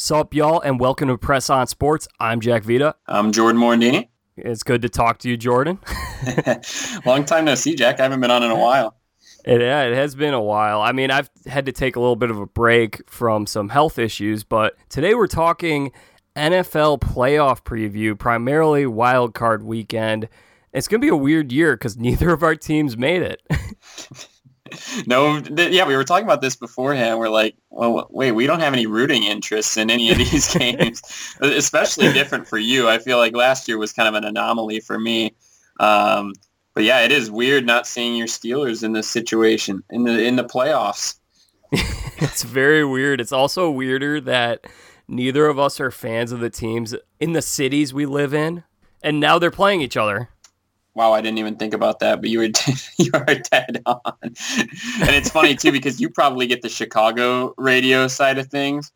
Sup, y'all, and welcome to Press On Sports. I'm Jack Vita. I'm Jordan Morandini. It's good to talk to you, Jordan. Long time no see, Jack. I haven't been on in a while. It, yeah, it has been a while. I mean, I've had to take a little bit of a break from some health issues, but today we're talking NFL playoff preview, primarily wild card weekend. It's going to be a weird year because neither of our teams made it. No, th- yeah, we were talking about this beforehand. We're like, well, wait, we don't have any rooting interests in any of these games, especially different for you. I feel like last year was kind of an anomaly for me. Um, but yeah, it is weird not seeing your Steelers in this situation in the in the playoffs. it's very weird. It's also weirder that neither of us are fans of the teams in the cities we live in, and now they're playing each other wow, I didn't even think about that, but you were you are dead on. and it's funny too because you probably get the Chicago radio side of things,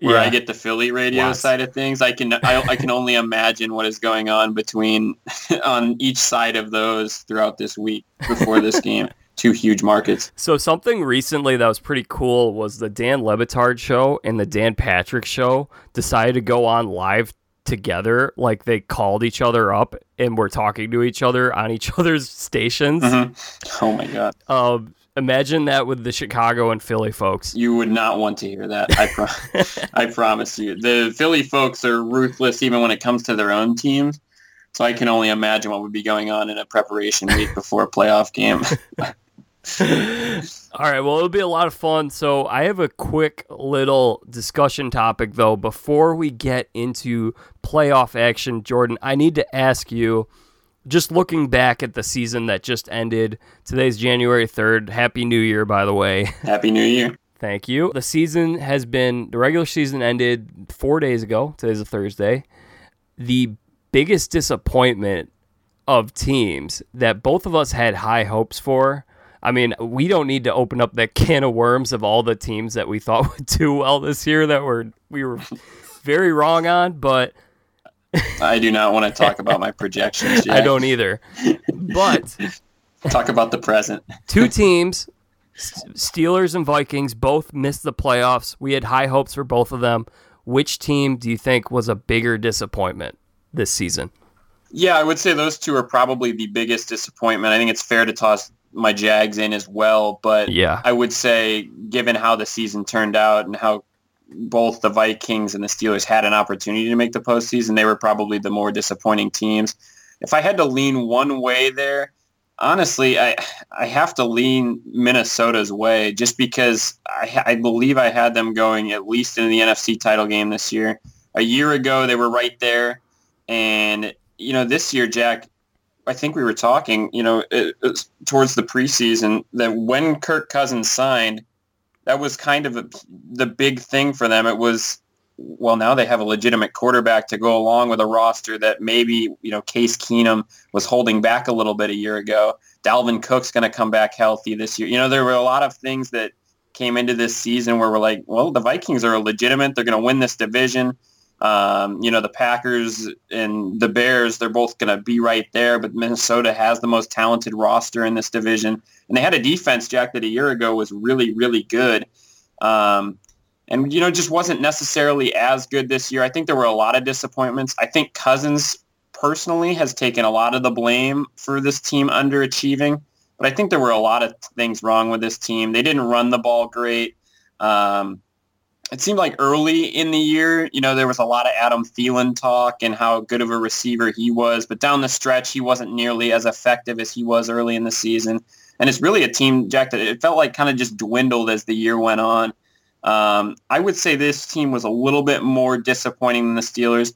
where yeah. I get the Philly radio yes. side of things. I can I, I can only imagine what is going on between on each side of those throughout this week before this game. Two huge markets. So something recently that was pretty cool was the Dan Le Batard show and the Dan Patrick show decided to go on live together like they called each other up and were talking to each other on each other's stations. Mm-hmm. oh my god. Um, imagine that with the chicago and philly folks. You would not want to hear that i, pro- I promise you. The philly folks are ruthless even when it comes to their own teams so i can only imagine what would be going on in a preparation week before a playoff game All right, well, it'll be a lot of fun. So, I have a quick little discussion topic, though, before we get into playoff action. Jordan, I need to ask you just looking back at the season that just ended, today's January 3rd. Happy New Year, by the way. Happy New Year. Thank you. The season has been, the regular season ended four days ago. Today's a Thursday. The biggest disappointment of teams that both of us had high hopes for I mean, we don't need to open up that can of worms of all the teams that we thought would do well this year that were we were very wrong on, but I do not want to talk about my projections. Yet. I don't either. But talk about the present. two teams, Steelers and Vikings, both missed the playoffs. We had high hopes for both of them. Which team do you think was a bigger disappointment this season? Yeah, I would say those two are probably the biggest disappointment. I think it's fair to toss my Jags in as well. But yeah, I would say, given how the season turned out and how both the Vikings and the Steelers had an opportunity to make the postseason, they were probably the more disappointing teams. If I had to lean one way there, honestly, I I have to lean Minnesota's way just because I, I believe I had them going at least in the NFC title game this year. A year ago, they were right there, and you know this year, Jack, I think we were talking, you know, it, it, towards the preseason that when Kirk Cousins signed, that was kind of a, the big thing for them. It was, well, now they have a legitimate quarterback to go along with a roster that maybe, you know, Case Keenum was holding back a little bit a year ago. Dalvin Cook's going to come back healthy this year. You know, there were a lot of things that came into this season where we're like, well, the Vikings are legitimate. They're going to win this division. Um, you know, the Packers and the Bears, they're both going to be right there, but Minnesota has the most talented roster in this division. And they had a defense, Jack, that a year ago was really, really good. Um, and, you know, just wasn't necessarily as good this year. I think there were a lot of disappointments. I think Cousins personally has taken a lot of the blame for this team underachieving. But I think there were a lot of things wrong with this team. They didn't run the ball great. Um, it seemed like early in the year, you know, there was a lot of Adam Thielen talk and how good of a receiver he was, but down the stretch, he wasn't nearly as effective as he was early in the season. And it's really a team, Jack, that it felt like kind of just dwindled as the year went on. Um, I would say this team was a little bit more disappointing than the Steelers.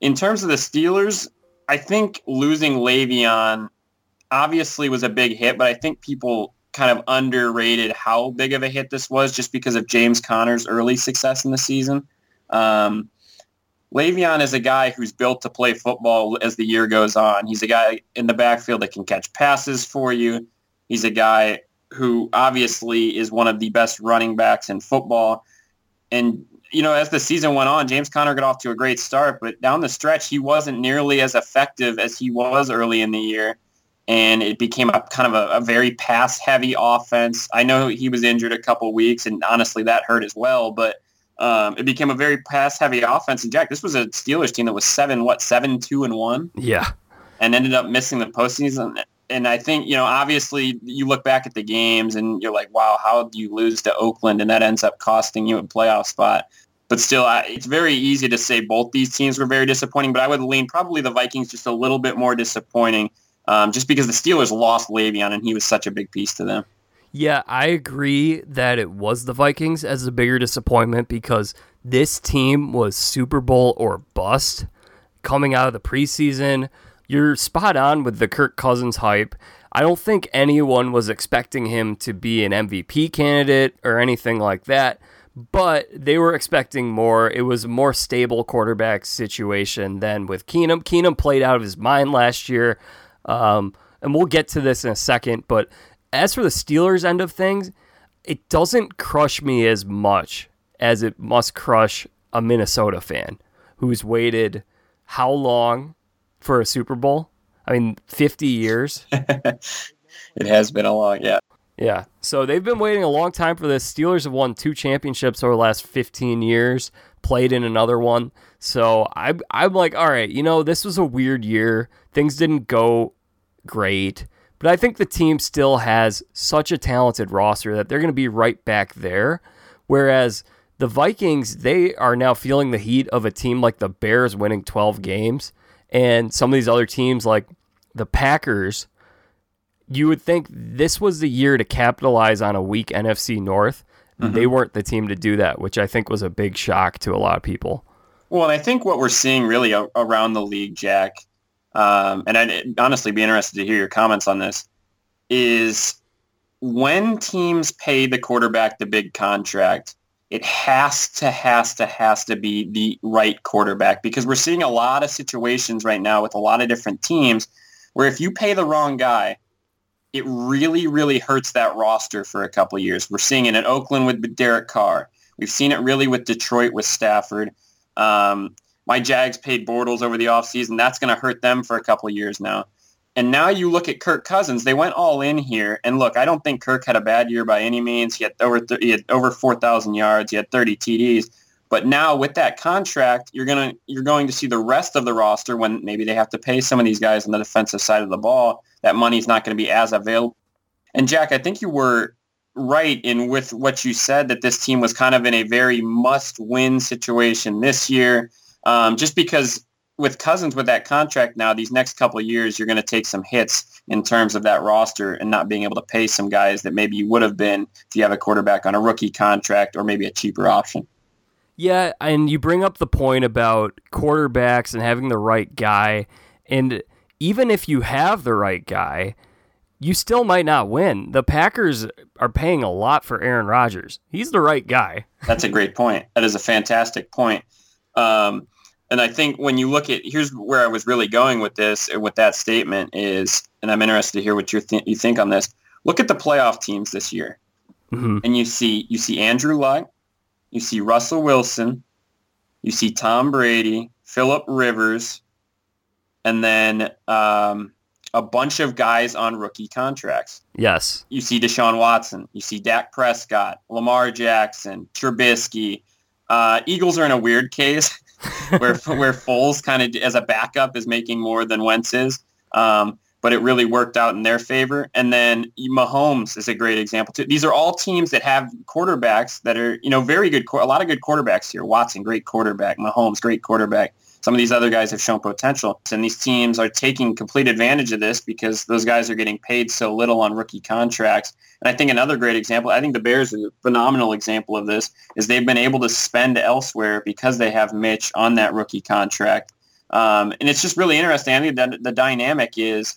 In terms of the Steelers, I think losing Le'Veon obviously was a big hit, but I think people kind of underrated how big of a hit this was just because of James Conner's early success in the season. Um, Le'Veon is a guy who's built to play football as the year goes on. He's a guy in the backfield that can catch passes for you. He's a guy who obviously is one of the best running backs in football. And, you know, as the season went on, James Conner got off to a great start, but down the stretch, he wasn't nearly as effective as he was early in the year and it became a kind of a, a very pass heavy offense. I know he was injured a couple weeks, and honestly, that hurt as well. But Um, it became a very pass-heavy offense. And Jack, this was a Steelers team that was seven, what, seven, two, and one, Yeah. and ended up missing the postseason. And I think you know, obviously, you look back at the games and you're like, wow, how do you lose to Oakland, and that ends up costing you a playoff spot. But still, I, it's very easy to say both these teams were very disappointing. But I would lean probably the Vikings just a little bit more disappointing, um, just because the Steelers lost Le'Veon, and he was such a big piece to them. Yeah, I agree that it was the Vikings as a bigger disappointment because this team was Super Bowl or bust coming out of the preseason. You're spot on with the Kirk Cousins hype. I don't think anyone was expecting him to be an MVP candidate or anything like that, but they were expecting more. It was a more stable quarterback situation than with Keenum. Keenum played out of his mind last year, um, and we'll get to this in a second, but as for the Steelers end of things, it doesn't crush me as much as it must crush a Minnesota fan who's waited how long for a Super Bowl? I mean, 50 years. It has been a long, yeah. Yeah. So they've been waiting a long time for this. Steelers have won two championships over the last 15 years, played in another one. So I, I'm like, all right, you know, this was a weird year. Things didn't go great. But I think the team still has such a talented roster that they're going to be right back there. Whereas the Vikings, they are now feeling the heat of a team like the Bears winning 12 games. And some of these other teams like the Packers you would think this was the year to capitalize on a weak NFC North. They weren't the team to do that, which I think was a big shock to a lot of people. Well, and I think what we're seeing really a- around the league, Jack, um, and I'd honestly be interested to hear your comments on this, is when teams pay the quarterback the big contract, it has to, has to, has to be the right quarterback because we're seeing a lot of situations right now with a lot of different teams where if you pay the wrong guy, it really, really hurts that roster for a couple years. We're seeing it in Oakland with Derek Carr. We've seen it really with Detroit with Stafford. Um, my Jags paid Bortles over the offseason. That's going to hurt them for a couple years now. And now you look at Kirk Cousins. They went all in here. And look, I don't think Kirk had a bad year by any means. He had over th- he had over 4,000 yards. He had 30 TDs. But now with that contract, you're gonna you're going to see the rest of the roster when maybe they have to pay some of these guys on the defensive side of the ball. That money's not going to be as available. And Jack, I think you were right in with what you said that this team was kind of in a very must-win situation this year, um, just because with Cousins with that contract now, these next couple years, you're going to take some hits in terms of that roster and not being able to pay some guys that maybe you would have been if you have a quarterback on a rookie contract or maybe a cheaper option. Yeah, and you bring up the point about quarterbacks and having the right guy. And even if you have the right guy, you still might not win. The Packers are paying a lot for Aaron Rodgers. He's the right guy. That's a great point. That is a fantastic point. Um, and I think when you look at here's where I was really going with this with that statement is, and I'm interested to hear what you th- you think on this. Look at the playoff teams this year, Mhm. and you see you see Andrew Luck, you see Russell Wilson, you see Tom Brady, Philip Rivers, and then um, a bunch of guys on rookie contracts. Yes. You see Deshaun Watson, you see Dak Prescott, Lamar Jackson, Trubisky. Uh, Eagles are in a weird case where where Foles kind of as a backup is making more than Wentz is. Um, but it really worked out in their favor. And then Mahomes is a great example too. These are all teams that have quarterbacks that are, you know, very good, a lot of good quarterbacks here. Watson, great quarterback. Mahomes, great quarterback. Some of these other guys have shown potential. And these teams are taking complete advantage of this because those guys are getting paid so little on rookie contracts. And I think another great example, I think the Bears are a phenomenal example of this, is they've been able to spend elsewhere because they have Mitch on that rookie contract. Um, and it's just really interesting. I think that the dynamic is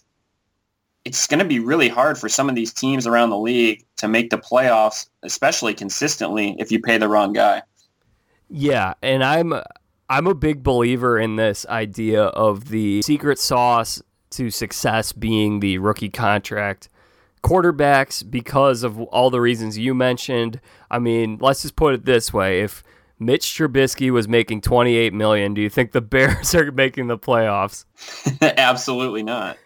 it's going to be really hard for some of these teams around the league to make the playoffs, especially consistently, if you pay the wrong guy. Yeah, and I'm I'm a big believer in this idea of the secret sauce to success being the rookie contract. Quarterbacks, because of all the reasons you mentioned. I mean, let's just put it this way: if Mitch Trubisky was making 28 million, do you think the Bears are making the playoffs? Absolutely not.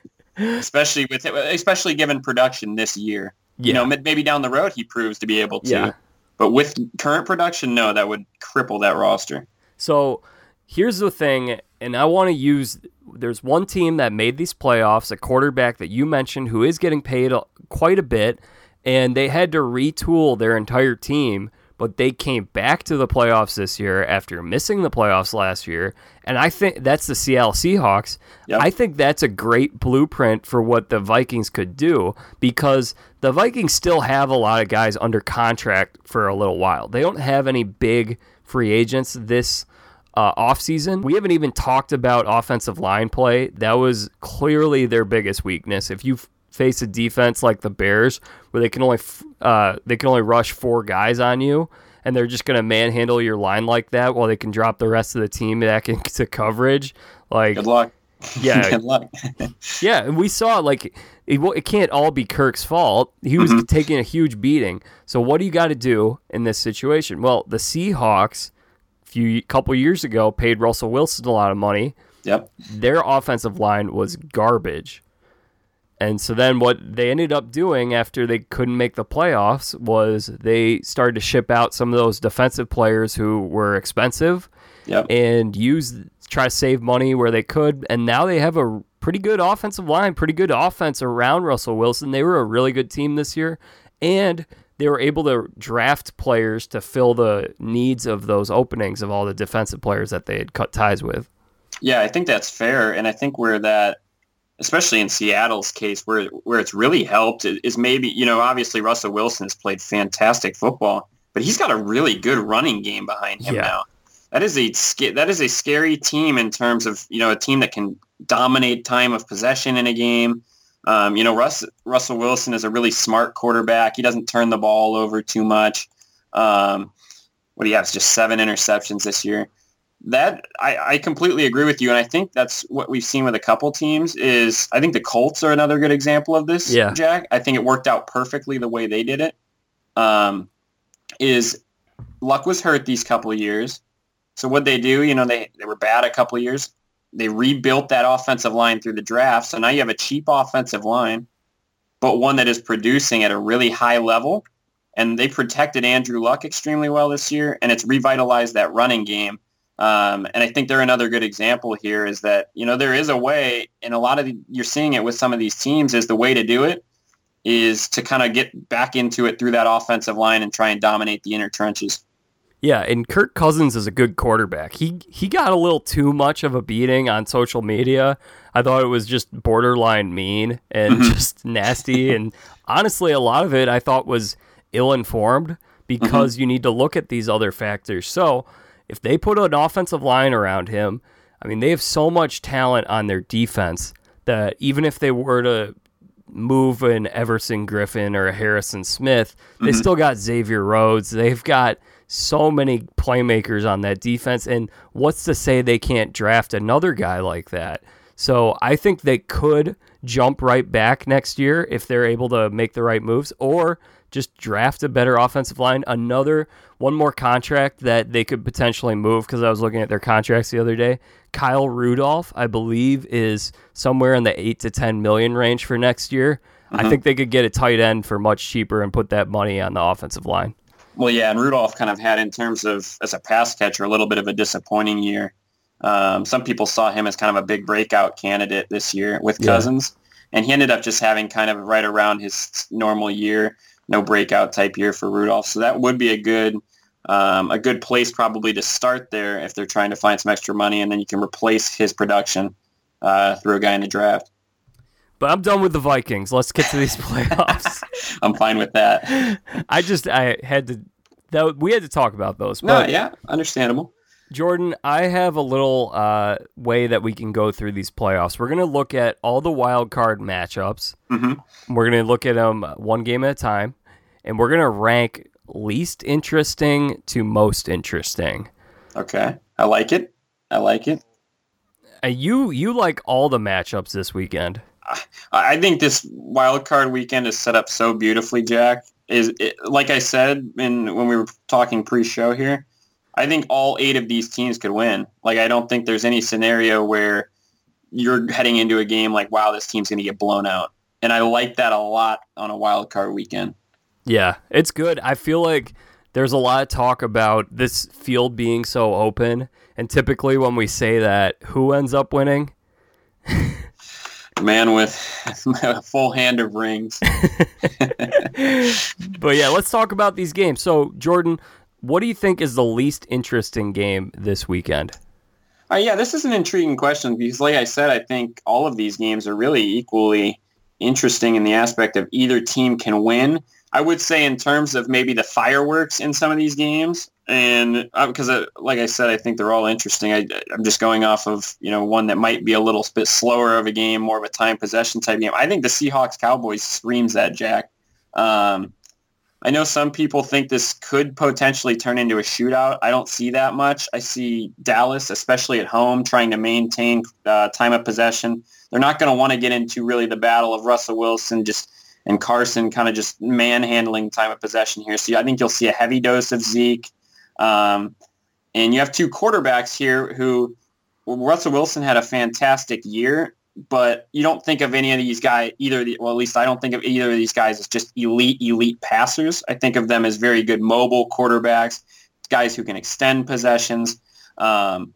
Especially with especially given production this year. Yeah. You know, maybe down the road he proves to be able to. Yeah. But with current production, no, that would cripple that roster. So here's the thing, and I want to use. There's one team that made these playoffs, a quarterback that you mentioned, who is getting paid quite a bit, and they had to retool their entire team but they came back to the playoffs this year after missing the playoffs last year. And I think that's the Seattle Seahawks. Yep. I think that's a great blueprint for what the Vikings could do because the Vikings still have a lot of guys under contract for a little while. They don't have any big free agents this uh, offseason. We haven't even talked about offensive line play. That was clearly their biggest weakness. If you face a defense like the Bears, where they can only uh, they can only rush four guys on you, and they're just going to manhandle your line like that, while they can drop the rest of the team back into coverage. Like, good luck. Yeah, good luck. yeah, and we saw like it, it, can't all be Kirk's fault. He was mm-hmm. taking a huge beating. So what do you got to do in this situation? Well, the Seahawks, a few couple years ago, paid Russell Wilson a lot of money. Yep. Their offensive line was garbage. And so then what they ended up doing after they couldn't make the playoffs was they started to ship out some of those defensive players who were expensive yep. and use try to save money where they could. And now they have a pretty good offensive line, pretty good offense around Russell Wilson. They were a really good team this year. And they were able to draft players to fill the needs of those openings of all the defensive players that they had cut ties with. Yeah, I think that's fair. And I think where that especially in Seattle's case, where where it's really helped is maybe you know obviously Russell Wilson has played fantastic football, but he's got a really good running game behind him yeah. now. That is a that is a scary team in terms of you know a team that can dominate time of possession in a game. Um, you know, Russ, Russell Wilson is a really smart quarterback. He doesn't turn the ball over too much. Um, what do you have? It's just seven interceptions this year that I, I completely agree with you, and I think that's what we've seen with a couple teams. Is I think the Colts are another good example of this. Yeah, Jack. I think it worked out perfectly the way they did it. Um, is Luck was hurt these couple of years, so what they do, you know, they they were bad a couple of years. They rebuilt that offensive line through the draft, so now you have a cheap offensive line, but one that is producing at a really high level. And they protected Andrew Luck extremely well this year, and it's revitalized that running game um, and I think they're another good example here is that, you know, there is a way, and a lot of the, you're seeing it with some of these teams is the way to do it is to kind of get back into it through that offensive line and try and dominate the inner trenches. Yeah, and Kirk Cousins is a good quarterback. He he got a little too much of a beating on social media. I thought it was just borderline mean and mm-hmm. just nasty and honestly a lot of it I thought was ill-informed because mm-hmm. you need to look at these other factors. So, if they put an offensive line around him, I mean, they have so much talent on their defense that even if they were to move an Everson Griffen or a Harrison Smith, they mm-hmm. still got Xavier Rhodes. They've got so many playmakers on that defense. And what's to say they can't draft another guy like that? So I think they could jump right back next year if they're able to make the right moves, or just draft a better offensive line. Another one more contract that they could potentially move because I was looking at their contracts the other day. Kyle Rudolph, I believe, is somewhere in the eight to ten million range for next year. Mm-hmm. I think they could get a tight end for much cheaper and put that money on the offensive line. Well, yeah, and Rudolph kind of had in terms of as a pass catcher a little bit of a disappointing year. Um, some people saw him as kind of a big breakout candidate this year with Cousins, yeah. and he ended up just having kind of right around his normal year no breakout type year for Rudolph. So that would be a good um, a good place probably to start there if they're trying to find some extra money, and then you can replace his production uh, through a guy in the draft. But I'm done with the Vikings. Let's get to these playoffs. I'm fine with that. I just I had to that we had to talk about those. But no, yeah, understandable. Jordan, I have a little uh, way that we can go through these playoffs. We're going to look at all the wild card matchups. Mm-hmm. We're going to look at them one game at a time, and we're going to rank least interesting to most interesting. Okay, I like it. I like it. Uh, you you like all the matchups this weekend? I think this wild card weekend is set up so beautifully, Jack. Is it, like I said in when we were talking pre-show here I think all eight of these teams could win. Like I don't think there's any scenario where you're heading into a game like, wow, this team's going to get blown out. And I like that a lot on a wild card weekend. Yeah, it's good. I feel like there's a lot of talk about this field being so open, and typically when we say that, who ends up winning? Man with a full hand of rings. but yeah, let's talk about these games. So, Jordan, what do you think is the least interesting game this weekend? Uh, yeah, this is an intriguing question because, like I said, I think all of these games are really equally interesting in the aspect of either team can win. I would say in terms of maybe the fireworks in some of these games, and because, uh, uh, like I said, I think they're all interesting. I, am just going off of you know one that might be a little bit slower of a game, more of a time possession type game. I think the Seahawks Cowboys screams that Jack. Um, I know some people think this could potentially turn into a shootout. I don't see that much. I see Dallas, especially at home, trying to maintain uh, time of possession. They're not going to want to get into really the battle of Russell Wilson just and Carson kind of just manhandling time of possession here. So I think you'll see a heavy dose of Zeke. Um, and you have two quarterbacks here who Russell Wilson had a fantastic year, but you don't think of any of these guys either. Well, at least I don't think of either of these guys as just elite, elite passers. I think of them as very good mobile quarterbacks, guys who can extend possessions. Um,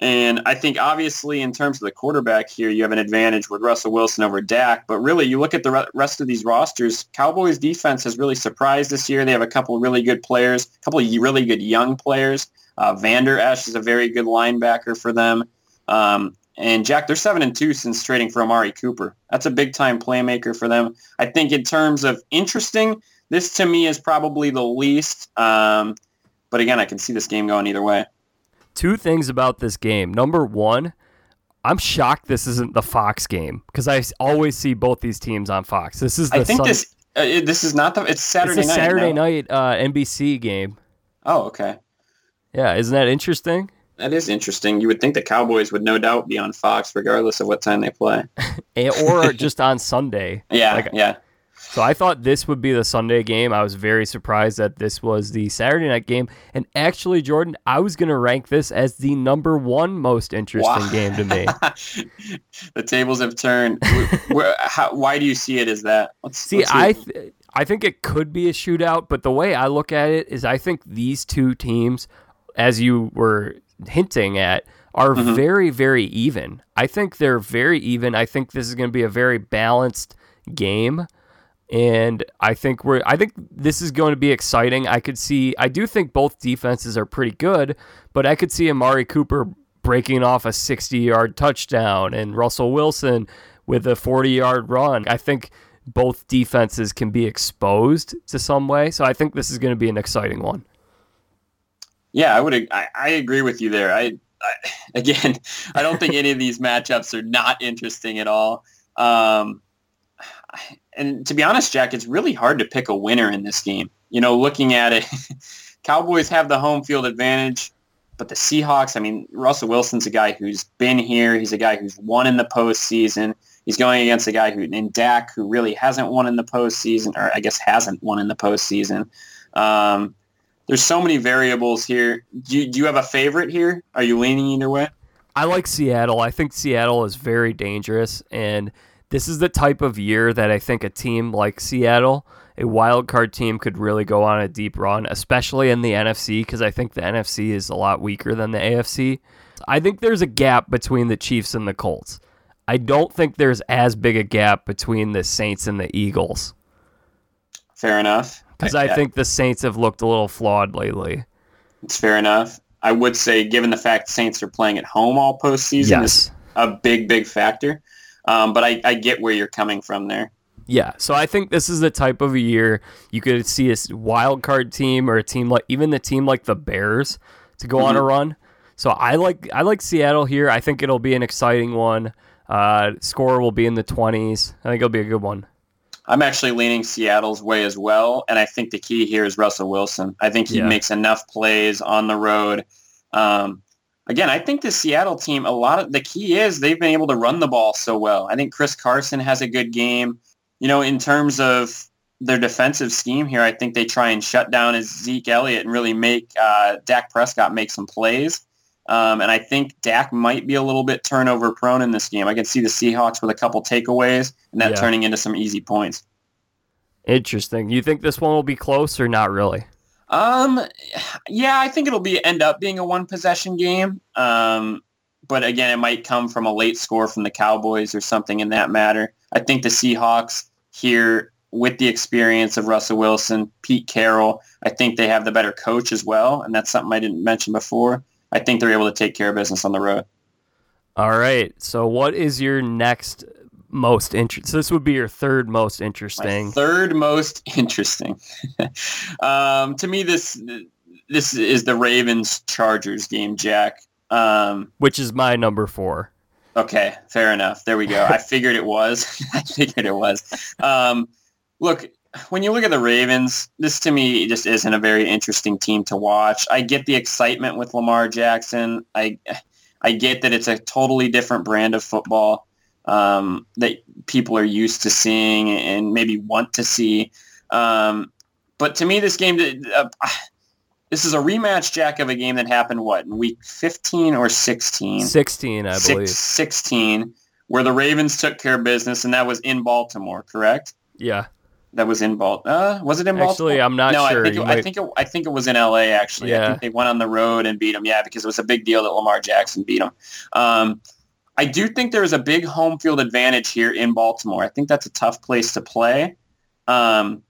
and I think obviously in terms of the quarterback here, you have an advantage with Russell Wilson over Dak. But really, you look at the rest of these rosters, Cowboys defense has really surprised this year. They have a couple really good players, a couple of really good young players. Uh, Vander Esch is a very good linebacker for them. Um, and Jack, they're seven and two since trading for Amari Cooper. That's a big time playmaker for them. I think in terms of interesting, this to me is probably the least. Um, but again, I can see this game going either way. Two things about this game. Number one, I'm shocked this isn't the Fox game because I always see both these teams on Fox. This is the I think Sun- this uh, this is not the it's Saturday it's night. Saturday no? night uh, NBC game. Oh, okay. Yeah, isn't that interesting? That is interesting. You would think the Cowboys would no doubt be on Fox regardless of what time they play. or just on Sunday. Yeah, like, yeah. So I thought this would be the Sunday game. I was very surprised that this was the Saturday night game. And actually, Jordan, I was going to rank this as the number one most interesting wow. game to me. the tables have turned. Where, how, why do you see it as that? Let's, see, let's I th- I think it could be a shootout, but the way I look at it is I think these two teams, as you were hinting at are mm-hmm. very, very even. I think they're very even. I think this is going to be a very balanced game. And I think we're I think this is going to be exciting. I could see I do think both defenses are pretty good, but I could see Amari Cooper breaking off a 60-yard touchdown and Russell Wilson with a 40-yard run. I think both defenses can be exposed to some way. So I think this is going to be an exciting one. Yeah, I would. I, I agree with you there. I, I, again, I don't think any of these matchups are not interesting at all. Um, and to be honest, Jack, it's really hard to pick a winner in this game. You know, looking at it, Cowboys have the home field advantage, but the Seahawks. I mean, Russell Wilson's a guy who's been here. He's a guy who's won in the postseason. He's going against a guy who in Dak who really hasn't won in the postseason, or I guess hasn't won in the postseason. Um, there's so many variables here. Do you, do you have a favorite here? Are you leaning either way? I like Seattle. I think Seattle is very dangerous, and this is the type of year that I think a team like Seattle, a wild card team, could really go on a deep run, especially in the NFC, because I think the NFC is a lot weaker than the AFC. I think there's a gap between the Chiefs and the Colts. I don't think there's as big a gap between the Saints and the Eagles. Fair enough because I, I think the Saints have looked a little flawed lately. It's fair enough. I would say, given the fact Saints are playing at home all postseason, yes. is a big, big factor. Um, but I, I get where you're coming from there. Yeah, so I think this is the type of a year you could see a wild card team or a team like even the team like the Bears to go mm-hmm. on a mm-hmm. run. So I like I like Seattle here. I think it'll be an exciting one. Uh, score will be in the twenties. I think it'll be a good one. I'm actually leaning Seattle's way as well, and I think the key here is Russell Wilson. I think he yeah. makes enough plays on the road. Um, again, I think the Seattle team, a lot of the key is they've been able to run the ball so well. I think Chris Carson has a good game. You know, in terms of their defensive scheme here, I think they try and shut down as Zeke Elliott and really make uh, Dak Prescott make some plays. Um, and I think Dak might be a little bit turnover prone in this game. I can see the Seahawks with a couple takeaways and that yeah. turning into some easy points. Interesting. You think this one will be close or not really? Um, yeah, I think it'll be end up being a one possession game. Um, but again, it might come from a late score from the Cowboys or something in that matter. I think the Seahawks here, with the experience of Russell Wilson, Pete Carroll, I think they have the better coach as well, and that's something I didn't mention before. I think they're able to take care of business on the road. All right. So, what is your next most interesting? So this would be your third most interesting. My third most interesting. um, to me, this this is the Ravens Chargers game, Jack. Um, Which is my number four. Okay, fair enough. There we go. I figured it was. I figured it was. Um, look, when you look at the Ravens, this to me just isn't a very interesting team to watch. I get the excitement with Lamar Jackson. I I get that it's a totally different brand of football um, that people are used to seeing and maybe want to see. Um, but to me, this game, uh, this is a rematch, Jack, of a game that happened, what, in week 15 or 16? 16, I believe. 16, where the Ravens took care of business, and that was in Baltimore, correct? Yeah. That was in Baltimore. Uh, was it in Baltimore? Actually, I'm not no, sure. I think, it, might... I think, it, I think it was in L.A. Actually, yeah. I think they went on the road and beat them. Yeah, because it was a big deal that Lamar Jackson beat them. Um, I do think there is a big home field advantage here in Baltimore. I think that's a tough place to play. Um,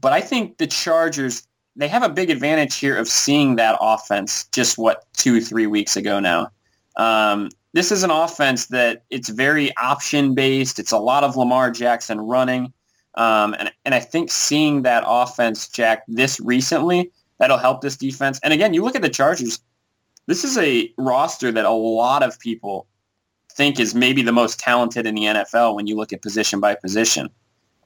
but I think the Chargers, they have a big advantage here of seeing that offense just, what, two, three weeks ago now. Um, this is an offense that it's very option-based. It's a lot of Lamar Jackson running. Um, and, and I think seeing that offense, Jack, this recently, that'll help this defense. And again, you look at the Chargers, this is a roster that a lot of people think is maybe the most talented in the NFL when you look at position by position.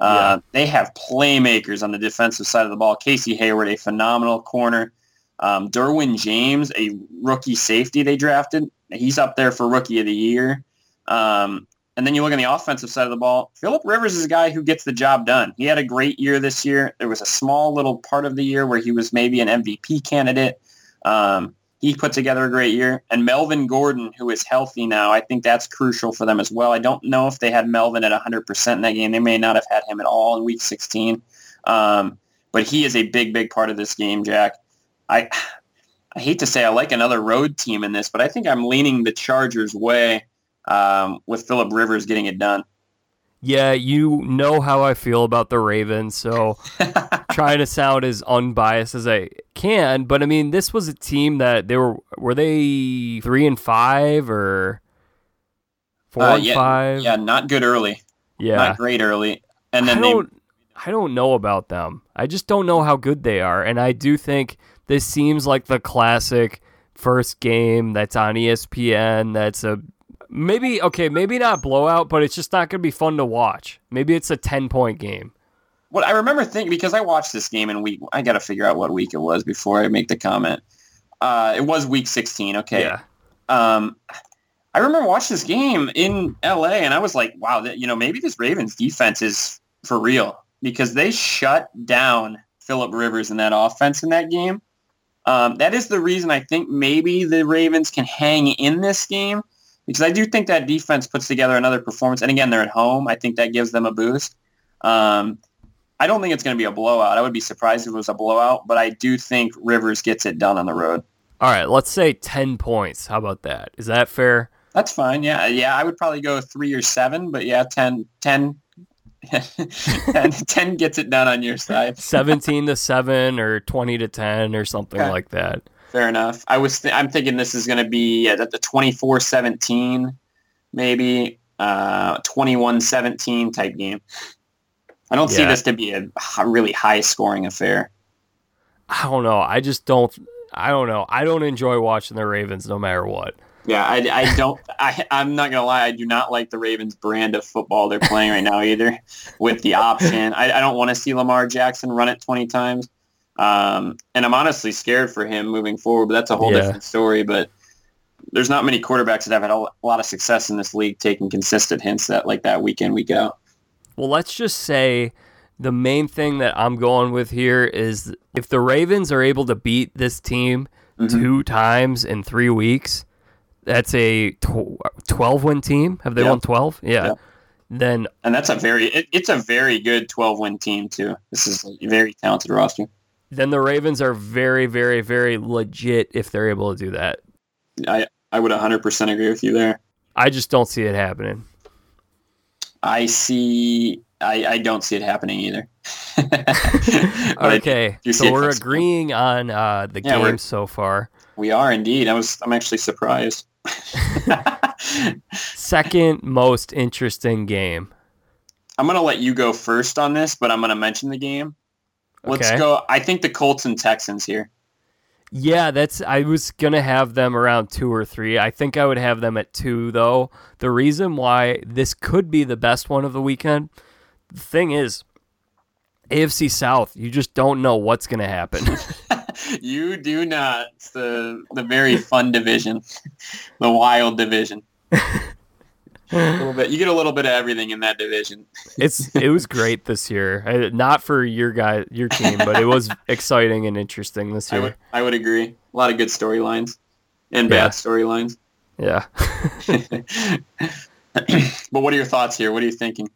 Uh, They have playmakers on the defensive side of the ball. Casey Hayward, a phenomenal corner. Um, Derwin James, a rookie safety they drafted. He's up there for rookie of the year. Um, and then you look on the offensive side of the ball. Philip Rivers is a guy who gets the job done. He had a great year this year. There was a small little part of the year where he was maybe an MVP candidate. Um, he put together a great year. And Melvin Gordon, who is healthy now, I think that's crucial for them as well. I don't know if they had Melvin at 100% in that game. They may not have had him at all in Week 16. Um, but he is a big, big part of this game, Jack. I I hate to say I like another road team in this, but I think I'm leaning the Chargers' way um, with Philip Rivers getting it done. Yeah, you know how I feel about the Ravens, so trying to sound as unbiased as I can. But I mean, this was a team that they were were they three and five or four uh, and yeah, five? Yeah, not good early. Yeah, not great early. And then I don't, they... I don't know about them. I just don't know how good they are, and I do think this seems like the classic first game that's on ESPN. That's a maybe okay, maybe not blowout, but it's just not going to be fun to watch. Maybe it's a ten point game. What I remember thinking because I watched this game in week, I got to figure out what week it was before I make the comment. Uh, it was week sixteen. Okay. Yeah. Um, I remember watching this game in LA, and I was like, wow, that, you know, maybe this Ravens defense is for real because they shut down Philip Rivers in that offense in that game. Um, that is the reason I think maybe the Ravens can hang in this game because I do think that defense puts together another performance. And again, they're at home. I think that gives them a boost. Um, I don't think it's going to be a blowout. I would be surprised if it was a blowout, but I do think Rivers gets it done on the road. All right, let's say 10 points. How about that? Is that fair? That's fine. Yeah. Yeah, I would probably go 3 or 7, but yeah, 10 10 10, 10 gets it done on your side. 17 to 7 or 20 to 10 or something okay. like that. Fair enough. I was th- I'm thinking this is going to be at the 24-17 maybe uh 21-17 type game. I don't yeah. see this to be a really high scoring affair. I don't know. I just don't I don't know. I don't enjoy watching the Ravens no matter what. Yeah, I, I don't. I, I'm not gonna lie. I do not like the Ravens' brand of football they're playing right now either. With the option, I, I don't want to see Lamar Jackson run it 20 times. Um, and I'm honestly scared for him moving forward, but that's a whole yeah. different story. But there's not many quarterbacks that have had a lot of success in this league taking consistent hints that like that week in, week out. Well, let's just say the main thing that I'm going with here is if the Ravens are able to beat this team mm-hmm. two times in three weeks, that's a 12 win team. Have they yep. won 12? Yeah. Yep. Then and that's a very it, it's a very good 12 win team too. This is a very talented roster. Then the Ravens are very, very, very legit if they're able to do that. I, I would 100% agree with you there. I just don't see it happening. I see. I, I don't see it happening either. okay, so we're agreeing on uh, the yeah, game so far. We are indeed. I was. I'm actually surprised. Second most interesting game. I'm gonna let you go first on this, but I'm gonna mention the game. Let's okay. go. I think the Colts and Texans here. Yeah, that's. I was gonna have them around two or three. I think I would have them at two, though. The reason why this could be the best one of the weekend, the thing is, AFC South. You just don't know what's gonna happen. you do not. It's the the very fun division, the wild division. a little bit. You get a little bit of everything in that division. it's it was great this year. Not for your guy, your team, but it was exciting and interesting this year. I would, I would agree. A lot of good storylines and bad yeah. storylines. Yeah. but what are your thoughts here? What are you thinking?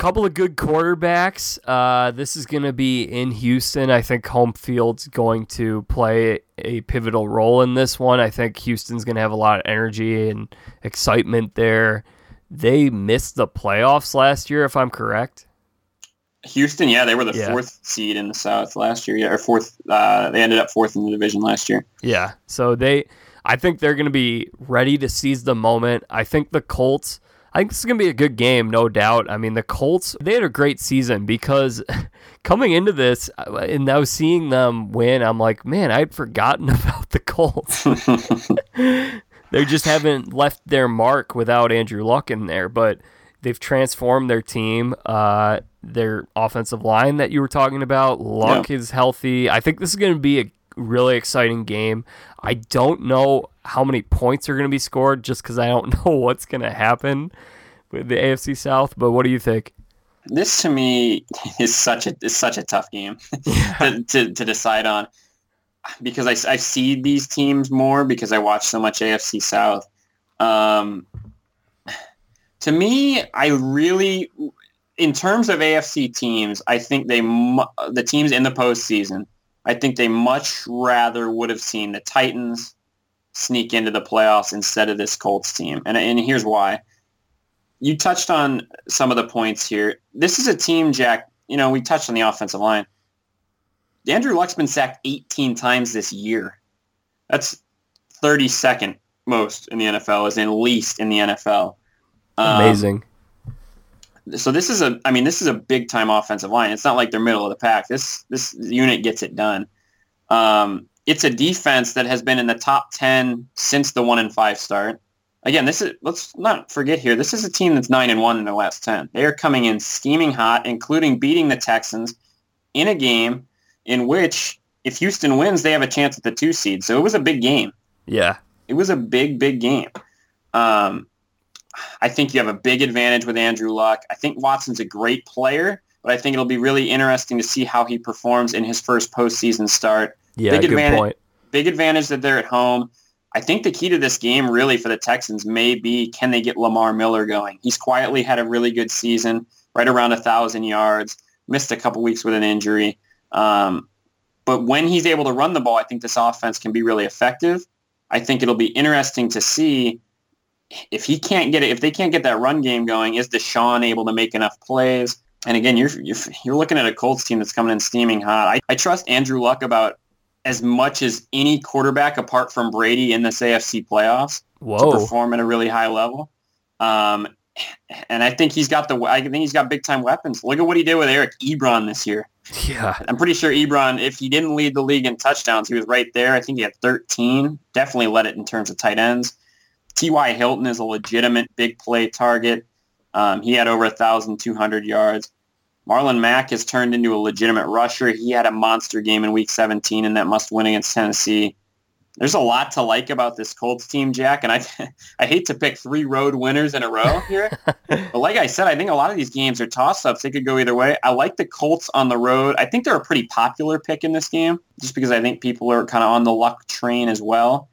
Couple of good quarterbacks. Uh, this is going to be in Houston. I think home field's going to play a pivotal role in this one. I think Houston's going to have a lot of energy and excitement there. They missed the playoffs last year, if I'm correct. Houston, yeah, they were the yeah. fourth seed in the South last year. Yeah, or fourth. Uh, they ended up fourth in the division last year. Yeah, so they, I think they're going to be ready to seize the moment. I think the Colts I think this is going to be a good game, no doubt. I mean, the Colts, they had a great season because coming into this and now seeing them win, I'm like, man, I'd forgotten about the Colts. they just haven't left their mark without Andrew Luck in there, but they've transformed their team. Uh, their offensive line that you were talking about, Luck yeah. is healthy. I think this is going to be a really exciting game. I don't know how many points are going to be scored just because I don't know what's going to happen with the AFC South. But what do you think? This to me is such a is such a tough game to, to, to, decide on because I, I see these teams more because I watch so much AFC South. Um, to me, I really, in terms of AFC teams, I think they the teams in the postseason I think they much rather would have seen the Titans sneak into the playoffs instead of this Colts team. And, and here's why. You touched on some of the points here. This is a team, Jack, you know, we touched on the offensive line. Andrew Luck's been sacked 18 times this year. That's 32nd most in the NFL, is in least in the NFL. Um, Amazing so this is a I mean this is a big time offensive line. It's not like they're middle of the pack. This this unit gets it done. Um, it's a defense that has been in the top ten since the one and five start. Again, this is let's not forget here. This is a team that's nine and one in the last ten. They are coming in steaming hot, including beating the Texans in a game in which if Houston wins, they have a chance at the two seed. So it was a big game. Yeah, it was a big big game. Um, I think you have a big advantage with Andrew Luck. I think Watson's a great player, but I think it'll be really interesting to see how he performs in his first postseason start. Yeah, big good advantage, point. Big advantage that they're at home. I think the key to this game really for the Texans may be can they get Lamar Miller going? He's quietly had a really good season, right around a thousand yards. Missed a couple weeks with an injury, um, but when he's able to run the ball, I think this offense can be really effective. I think it'll be interesting to see if he can't get it, if they can't get that run game going, is Deshaun able to make enough plays? And again, you're you're, you're looking at a Colts team that's coming in steaming hot. I, I trust Andrew Luck about as much as any quarterback apart from Brady in this AFC playoffs Whoa. to perform at a really high level. Um, and I think he's got the I think he's got big time weapons. Look at what he did with Eric Ebron this year. Yeah. I'm pretty sure Ebron, if he didn't lead the league in touchdowns, he was right there. I think he had 13. Definitely led it in terms of tight ends. T.Y. Hilton is a legitimate big play target. Um, he had over 1,200 yards. Marlon Mack has turned into a legitimate rusher. He had a monster game in Week 17 in that must-win against Tennessee. There's a lot to like about this Colts team, Jack, and I I hate to pick three road winners in a row here, but like I said, I think a lot of these games are toss-ups. They could go either way. I like the Colts on the road. I think they're a pretty popular pick in this game, just because I think people are kind of on the luck train as well.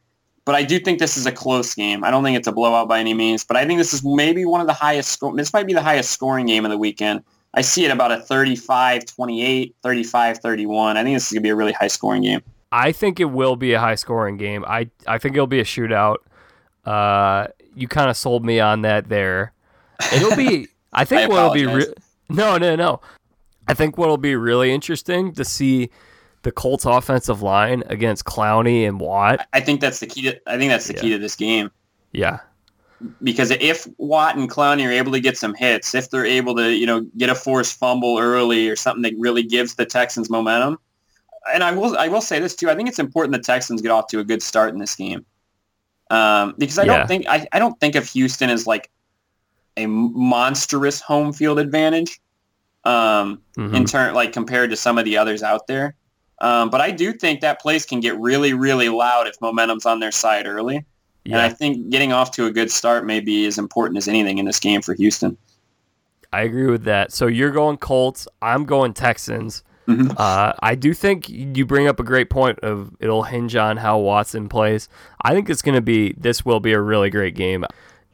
But I do think this is a close game. I don't think it's a blowout by any means, but I think this is maybe one of the highest score. This might be the highest scoring game of the weekend. I see it about a 35-28, 35-31. I think this is going to be a really high scoring game. I think it will be a high scoring game. I I think it'll be a shootout. Uh, you kind of sold me on that there. It'll be. I think I what'll be. Re- no, no, no. I think what'll be really interesting to see the Colts offensive line against Clowney and Watt. I think that's the key to I think that's the key to this game. Yeah, because if Watt and Clowney are able to get some hits, if they're able to, you know, get a forced fumble early or something that really gives the Texans momentum, and I will, I will say this too. I think it's important the Texans get off to a good start in this game, um, because I Yeah. don't think I, I don't think of Houston as like a monstrous home field advantage, um, Mhm. in turn like compared to some of the others out there. Um, but I do think that place can get really, really loud if momentum's on their side early. And I think getting off to a good start may be as important as anything in this game for Houston. I agree with that. So you're going Colts. I'm going Texans. Mhm. Uh, I do think you bring up a great point of it'll hinge on how Watson plays. I think it's going to be this will be a really great game.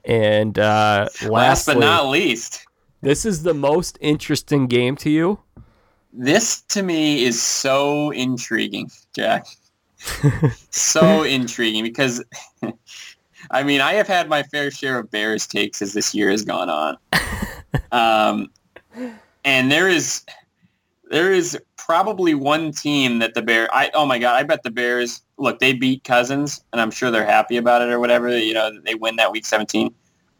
And uh, Last but not least, this is the most interesting game to you. This to me is so intriguing, Jack. so intriguing because, I mean, I have had my fair share of Bears takes as this year has gone on. Um, and there is there is probably one team that the Bear I oh my god, I bet the Bears look, they beat Cousins and I'm sure they're happy about it or whatever, you know, they win that week 17.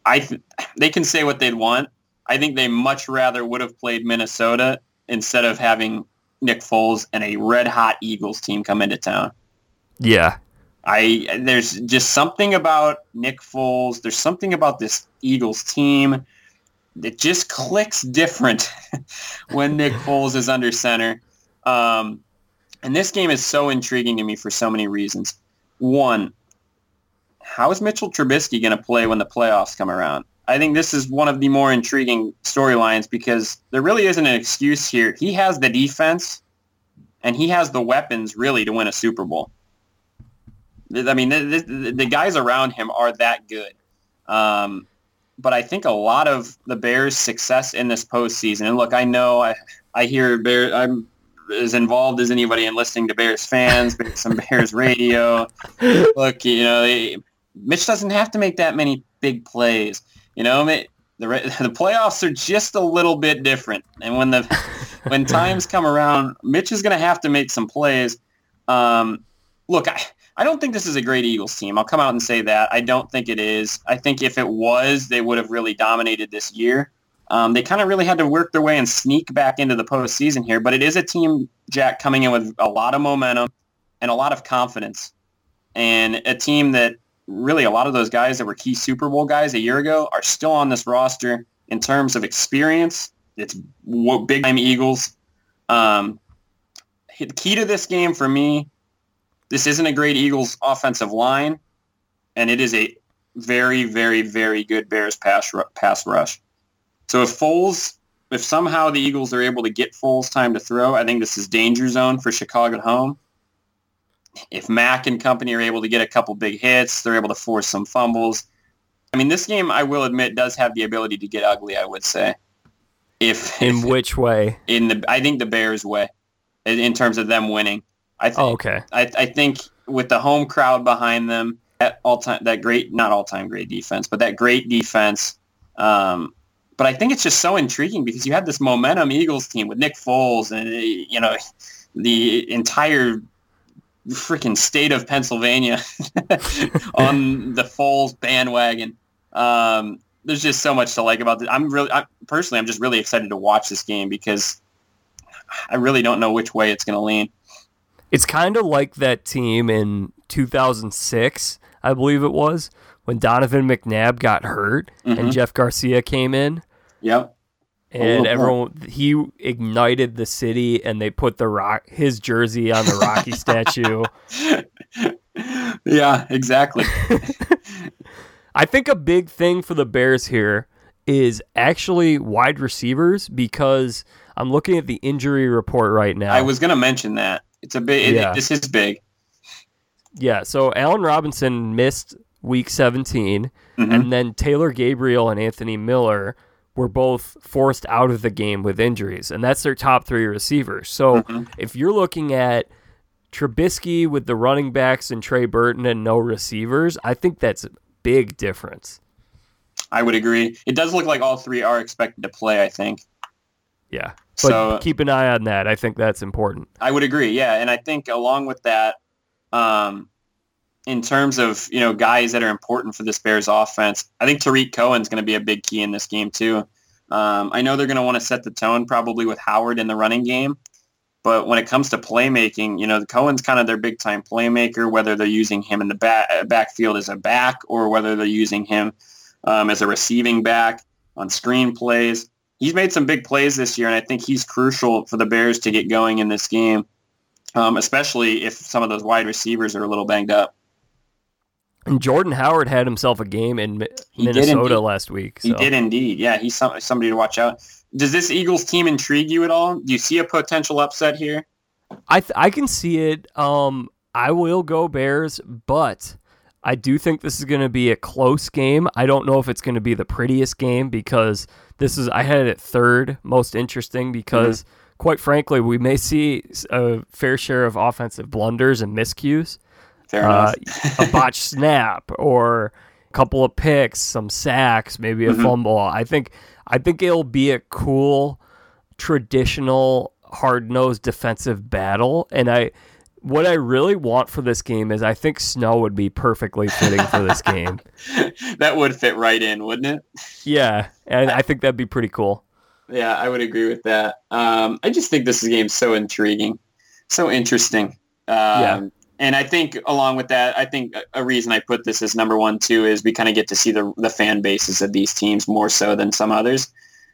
I th- they can say what they'd want. I think they much rather would have played Minnesota instead of having Nick Foles and a red hot Eagles team come into town. Yeah, I there's just something about Nick Foles. There's something about this Eagles team that just clicks different when Nick Foles is under center. Um, and this game is so intriguing to me for so many reasons. One, how is Mitchell Trubisky going to play when the playoffs come around? I think this is one of the more intriguing storylines because there really isn't an excuse here. He has the defense and he has the weapons really to win a Super Bowl. I mean, the, the, the guys around him are that good. Um, but I think a lot of the Bears' success in this postseason, and look, I know I, I hear Bear, I'm as involved as anybody in listening to Bears fans, some Bears radio. Look, you know, they, Mitch doesn't have to make that many big plays. You know, the the playoffs are just a little bit different, and when the when times come around, Mitch is going to have to make some plays. Um, look, I, I don't think this is a great Eagles team. I'll come out and say that. I don't think it is. I think if it was, they would have really dominated this year. Um, they kind of really had to work their way and sneak back into the postseason here. But it is a team, Jack, coming in with a lot of momentum and a lot of confidence, and a team that really a lot of those guys that were key Super Bowl guys a year ago are still on this roster in terms of experience. It's big time Eagles. Um, the key to this game for me this isn't a great Eagles offensive line, and it is a very, very, very good Bears pass pass rush. So if Foles, if somehow the Eagles are able to get Foles time to throw, I think this is danger zone for Chicago at home. If Mack and company are able to get a couple big hits, they're able to force some fumbles. I mean, this game, I will admit, does have the ability to get ugly. I would say, if in which way? in the, I think the Bears' way, in, in terms of them winning. I think Oh, okay. I, I think with the home crowd behind them, that all time that great not all time great defense, but that great defense. Um, but I think it's just so intriguing because you have this momentum Eagles team with Nick Foles and you know the entire freaking state of Pennsylvania on the Foles bandwagon. Um, there's just so much to like about it. I'm really, I, personally, I'm just really excited to watch this game because I really don't know which way it's going to lean. It's kind of like that team in 2006, I believe it was, when Donovan McNabb got hurt Mhm. and Jeff Garcia came in. Yep. And everyone, he ignited the city, and they put the rock his jersey on the Rocky statue. yeah, exactly. I think a big thing for the Bears here is actually wide receivers because I'm looking at the injury report right now. I was going to mention that. It's a big. it- Yeah. this is big. yeah, so Allen Robinson missed week 17, Mhm. and then Taylor Gabriel and Anthony Miller were both forced out of the game with injuries, and that's their top three receivers. So Mhm. if you're looking at Trubisky with the running backs and Trey Burton and no receivers, I think that's a big difference. I would agree. It does look like all three are expected to play. I think. Yeah. But So keep an eye on that. I think that's important. I would agree. Yeah, and I think along with that, um, in terms of you know guys that are important for this Bears offense, I think Tarik Cohen's going to be a big key in this game too. Um, I know they're going to want to set the tone probably with Howard in the running game, but when it comes to playmaking, you know, Cohen's kind of their big time playmaker. Whether they're using him in the back backfield as a back or whether they're using him um, as a receiving back on screen plays. He's made some big plays this year, and I think he's crucial for the Bears to get going in this game, um, especially if some of those wide receivers are a little banged up. And Jordan Howard had himself a game in He Minnesota last week. He did indeed. Yeah, he's some, somebody to watch out. Does this Eagles team intrigue you at all? Do you see a potential upset here? I th- I can see it. Um, I will go Bears, but I do think this is going to be a close game. I don't know if it's going to be the prettiest game because this is I had it third most interesting because quite frankly we may see a fair share of offensive blunders and miscues, Fair uh, enough. a botched snap or a couple of picks, some sacks, maybe a Mhm. fumble. I think I think it'll be a cool traditional hard-nosed defensive battle and I what I really want for this game is I think snow would be perfectly fitting for this game. that would fit right in, wouldn't it? Yeah, and I think that'd be pretty cool. Yeah, I would agree with that. Um, I just think this game is so intriguing, so interesting. Um, Yeah. And I think along with that, I think a- reason I put this as number one too is we kind of get to see the the fan bases of these teams more so than some others.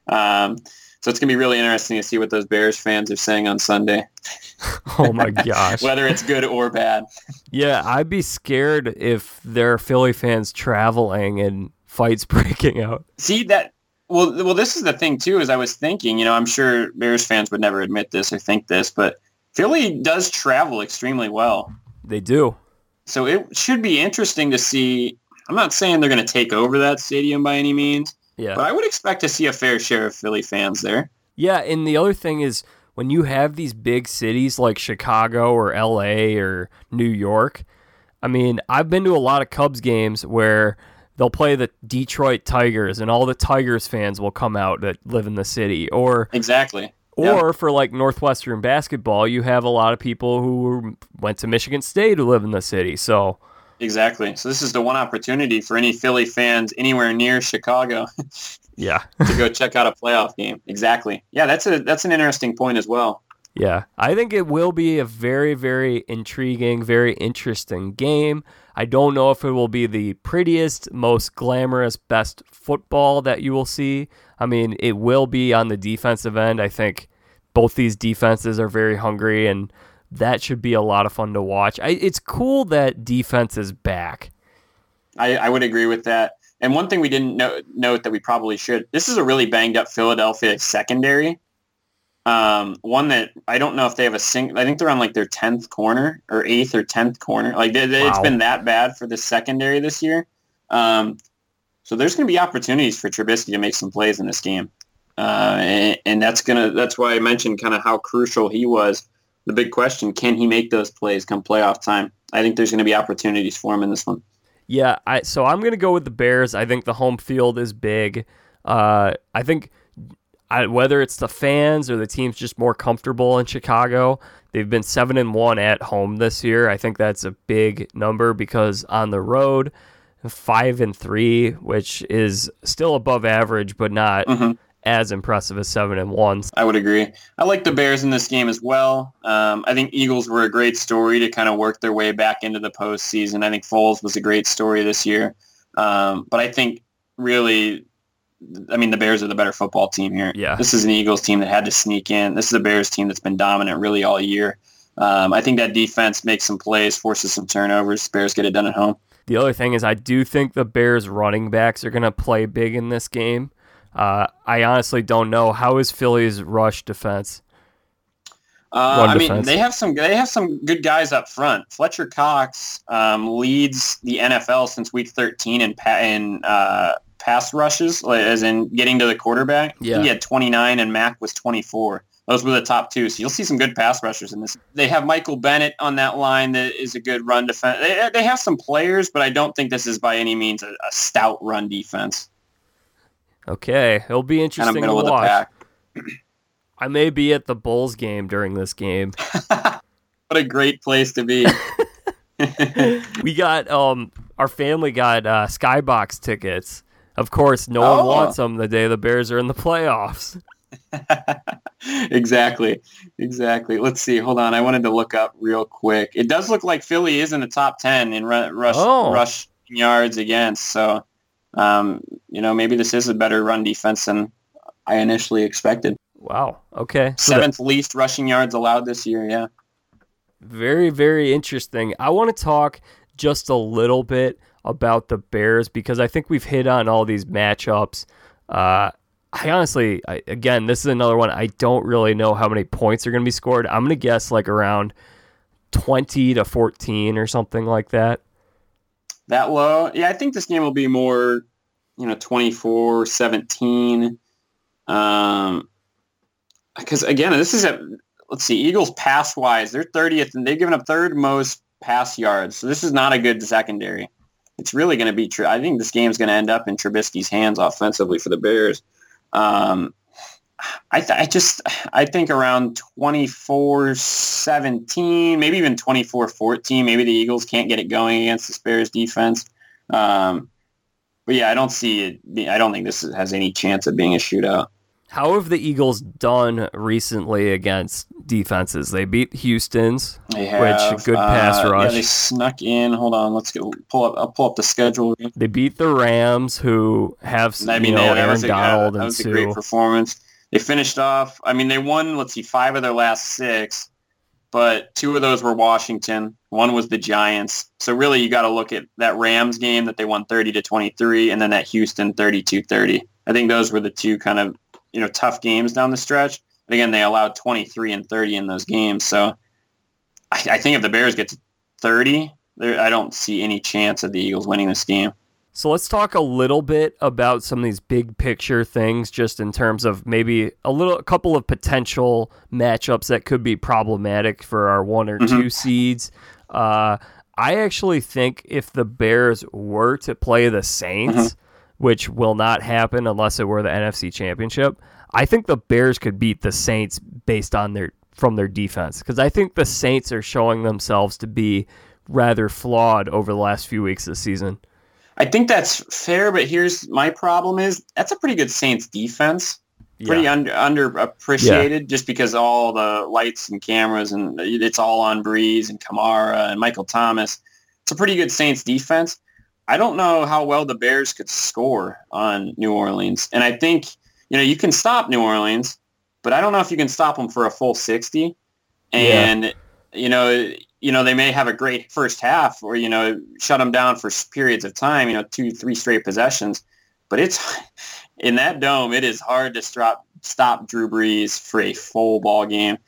Um, so it's gonna be really interesting to see what those Bears fans are saying on Sunday, Oh my gosh. whether it's good or bad. Yeah, I'd be scared if there are Philly fans traveling and fights breaking out. See that? Well, well, this is the thing too. Is I was thinking, you know, I'm sure Bears fans would never admit this or think this, but Philly does travel extremely well. They do. So it should be interesting to see. I'm not saying they're going to take over that stadium by any means, Yeah. but I would expect to see a fair share of Philly fans there. Yeah, and the other thing is when you have these big cities like Chicago or LA or New York, I mean, I've been to a lot of Cubs games where they'll play the Detroit Tigers and all the Tigers fans will come out that live in the city or Exactly. Or for like Northwestern basketball, you have a lot of people who went to Michigan State who live in the city. So, Exactly. So this is the one opportunity for any Philly fans anywhere near Chicago yeah. to go check out a playoff game. Exactly. Yeah, that's a that's an interesting point as well. Yeah, I think it will be a very, very intriguing, very interesting game. I don't know if it will be the prettiest, most glamorous, best football that you will see. I mean, it will be on the defensive end. I think both these defenses are very hungry, and that should be a lot of fun to watch. I, it's cool that defense is back. I, I would agree with that. And one thing we didn't know, note that we probably should, this is a really banged up Philadelphia secondary. Um, one that I don't know if they have a sing. I think they're on like their tenth corner or eighth or tenth corner. Like they, they- it's Wow. been that bad for the secondary this year. Um, so there's going to be opportunities for Trubisky to make some plays in this game, uh, and, and that's gonna. That's why I mentioned kind of how crucial he was. The big question: Can he make those plays come playoff time? I think there's going to be opportunities for him in this one. Yeah, I so I'm gonna go with the Bears. I think the home field is big. Uh, I think I, whether it's the fans or the team's just more comfortable in Chicago, they've been seven and one at home this year. I think that's a big number because on the road, five and three, which is still above average, but not Mhm. As impressive as seven and one. I would agree. I like the Bears in this game as well. Um, I think Eagles were a great story to kind of work their way back into the postseason. I think Foles was a great story this year. Um, but I think really, I mean, the Bears are the better football team here. Yeah. This is an Eagles team that had to sneak in. This is a Bears team that's been dominant really all year. Um, I think that defense makes some plays, forces some turnovers. Bears get it done at home. The other thing is, I do think the Bears running backs are going to play big in this game. Uh, I honestly don't know how is Philly's rush defense. Uh, I mean, defense. they have some they have some good guys up front. Fletcher Cox um, leads the NFL since week 13 in pa- in uh, pass rushes, as in getting to the quarterback. Yeah. He had 29 and Mack was 24. Those were the top two. So you'll see some good pass rushers in this. They have Michael Bennett on that line that is a good run defense. They, they have some players, but I don't think this is by any means a, a stout run defense. Okay, it'll be interesting to watch. I may be at the Bulls game during this game. What a great place to be. we got um our family got uh, skybox tickets. Of course, no one Oh. wants them the day the Bears are in the playoffs. exactly. Exactly. Let's see. Hold on. I wanted to look up real quick. It does look like Philly is in the top 10 in ru- rush Oh. rush yards against. So, um, you know, maybe this is a better run defense than I initially expected. Wow. Okay. So that- Seventh least rushing yards allowed this year. Yeah. very very interesting. I want to talk just a little bit about the Bears because I think we've hit on all these matchups. Uh, I honestly, I, again, this is another one. I don't really know how many points are going to be scored. I'm going to guess like around 20 to 14 or something like that. That low. Yeah. I think this game will be more, you know, 24, 17. Um, because again, this is a, let's see, Eagles pass wise, they're 30th and they've given up third most pass yards. So this is not a good secondary. It's really going to be true. I think this game's going to end up in Trubisky's hands offensively for the Bears. Um, I, th- I just I think around 24-17, maybe even 24-14. Maybe the Eagles can't get it going against the Bears defense. Um, but yeah, I don't see it. I don't think this has any chance of being a shootout. How have the Eagles done recently against defenses? They beat Houston's, They Which, have, good pass uh, rush. Yeah, they snuck in. Hold on, let's go pull up. I'll pull up the schedule. they beat the Rams, who have I mean, know Aaron a, Donald that and was a Sue. great performance. They finished off. I mean, they won. Let's see, five of their last six, but two of those were Washington. One was the Giants. So really, you got to look at that Rams game that they won thirty to twenty three, and then that Houston 32-30. I think those were the two kind of you know tough games down the stretch. But again, they allowed twenty three and thirty in those games. So I, I think if the Bears get to thirty, I don't see any chance of the Eagles winning this game. So let's talk a little bit about some of these big picture things, just in terms of maybe a little, a couple of potential matchups that could be problematic for our one or Mhm. two seeds. Uh, I actually think if the Bears were to play the Saints, which will not happen unless it were the NFC Championship, I think the Bears could beat the Saints based on their from their defense because I think the Saints are showing themselves to be rather flawed over the last few weeks of the season. I think that's fair, but here's my problem is that's a pretty good Saints defense. Pretty under underappreciated just because all the lights and cameras and it's all on Brees and Kamara and Michael Thomas. It's a pretty good Saints defense. I don't know how well the Bears could score on New Orleans. And I think, you know, you can stop New Orleans, but I don't know if you can stop them for a full 60. And, you know, you know, they may have a great first half or, you know, shut them down for periods of time, you know, two, three straight possessions. But it's in that dome, it is hard to stop, stop Drew Brees for a full ball game.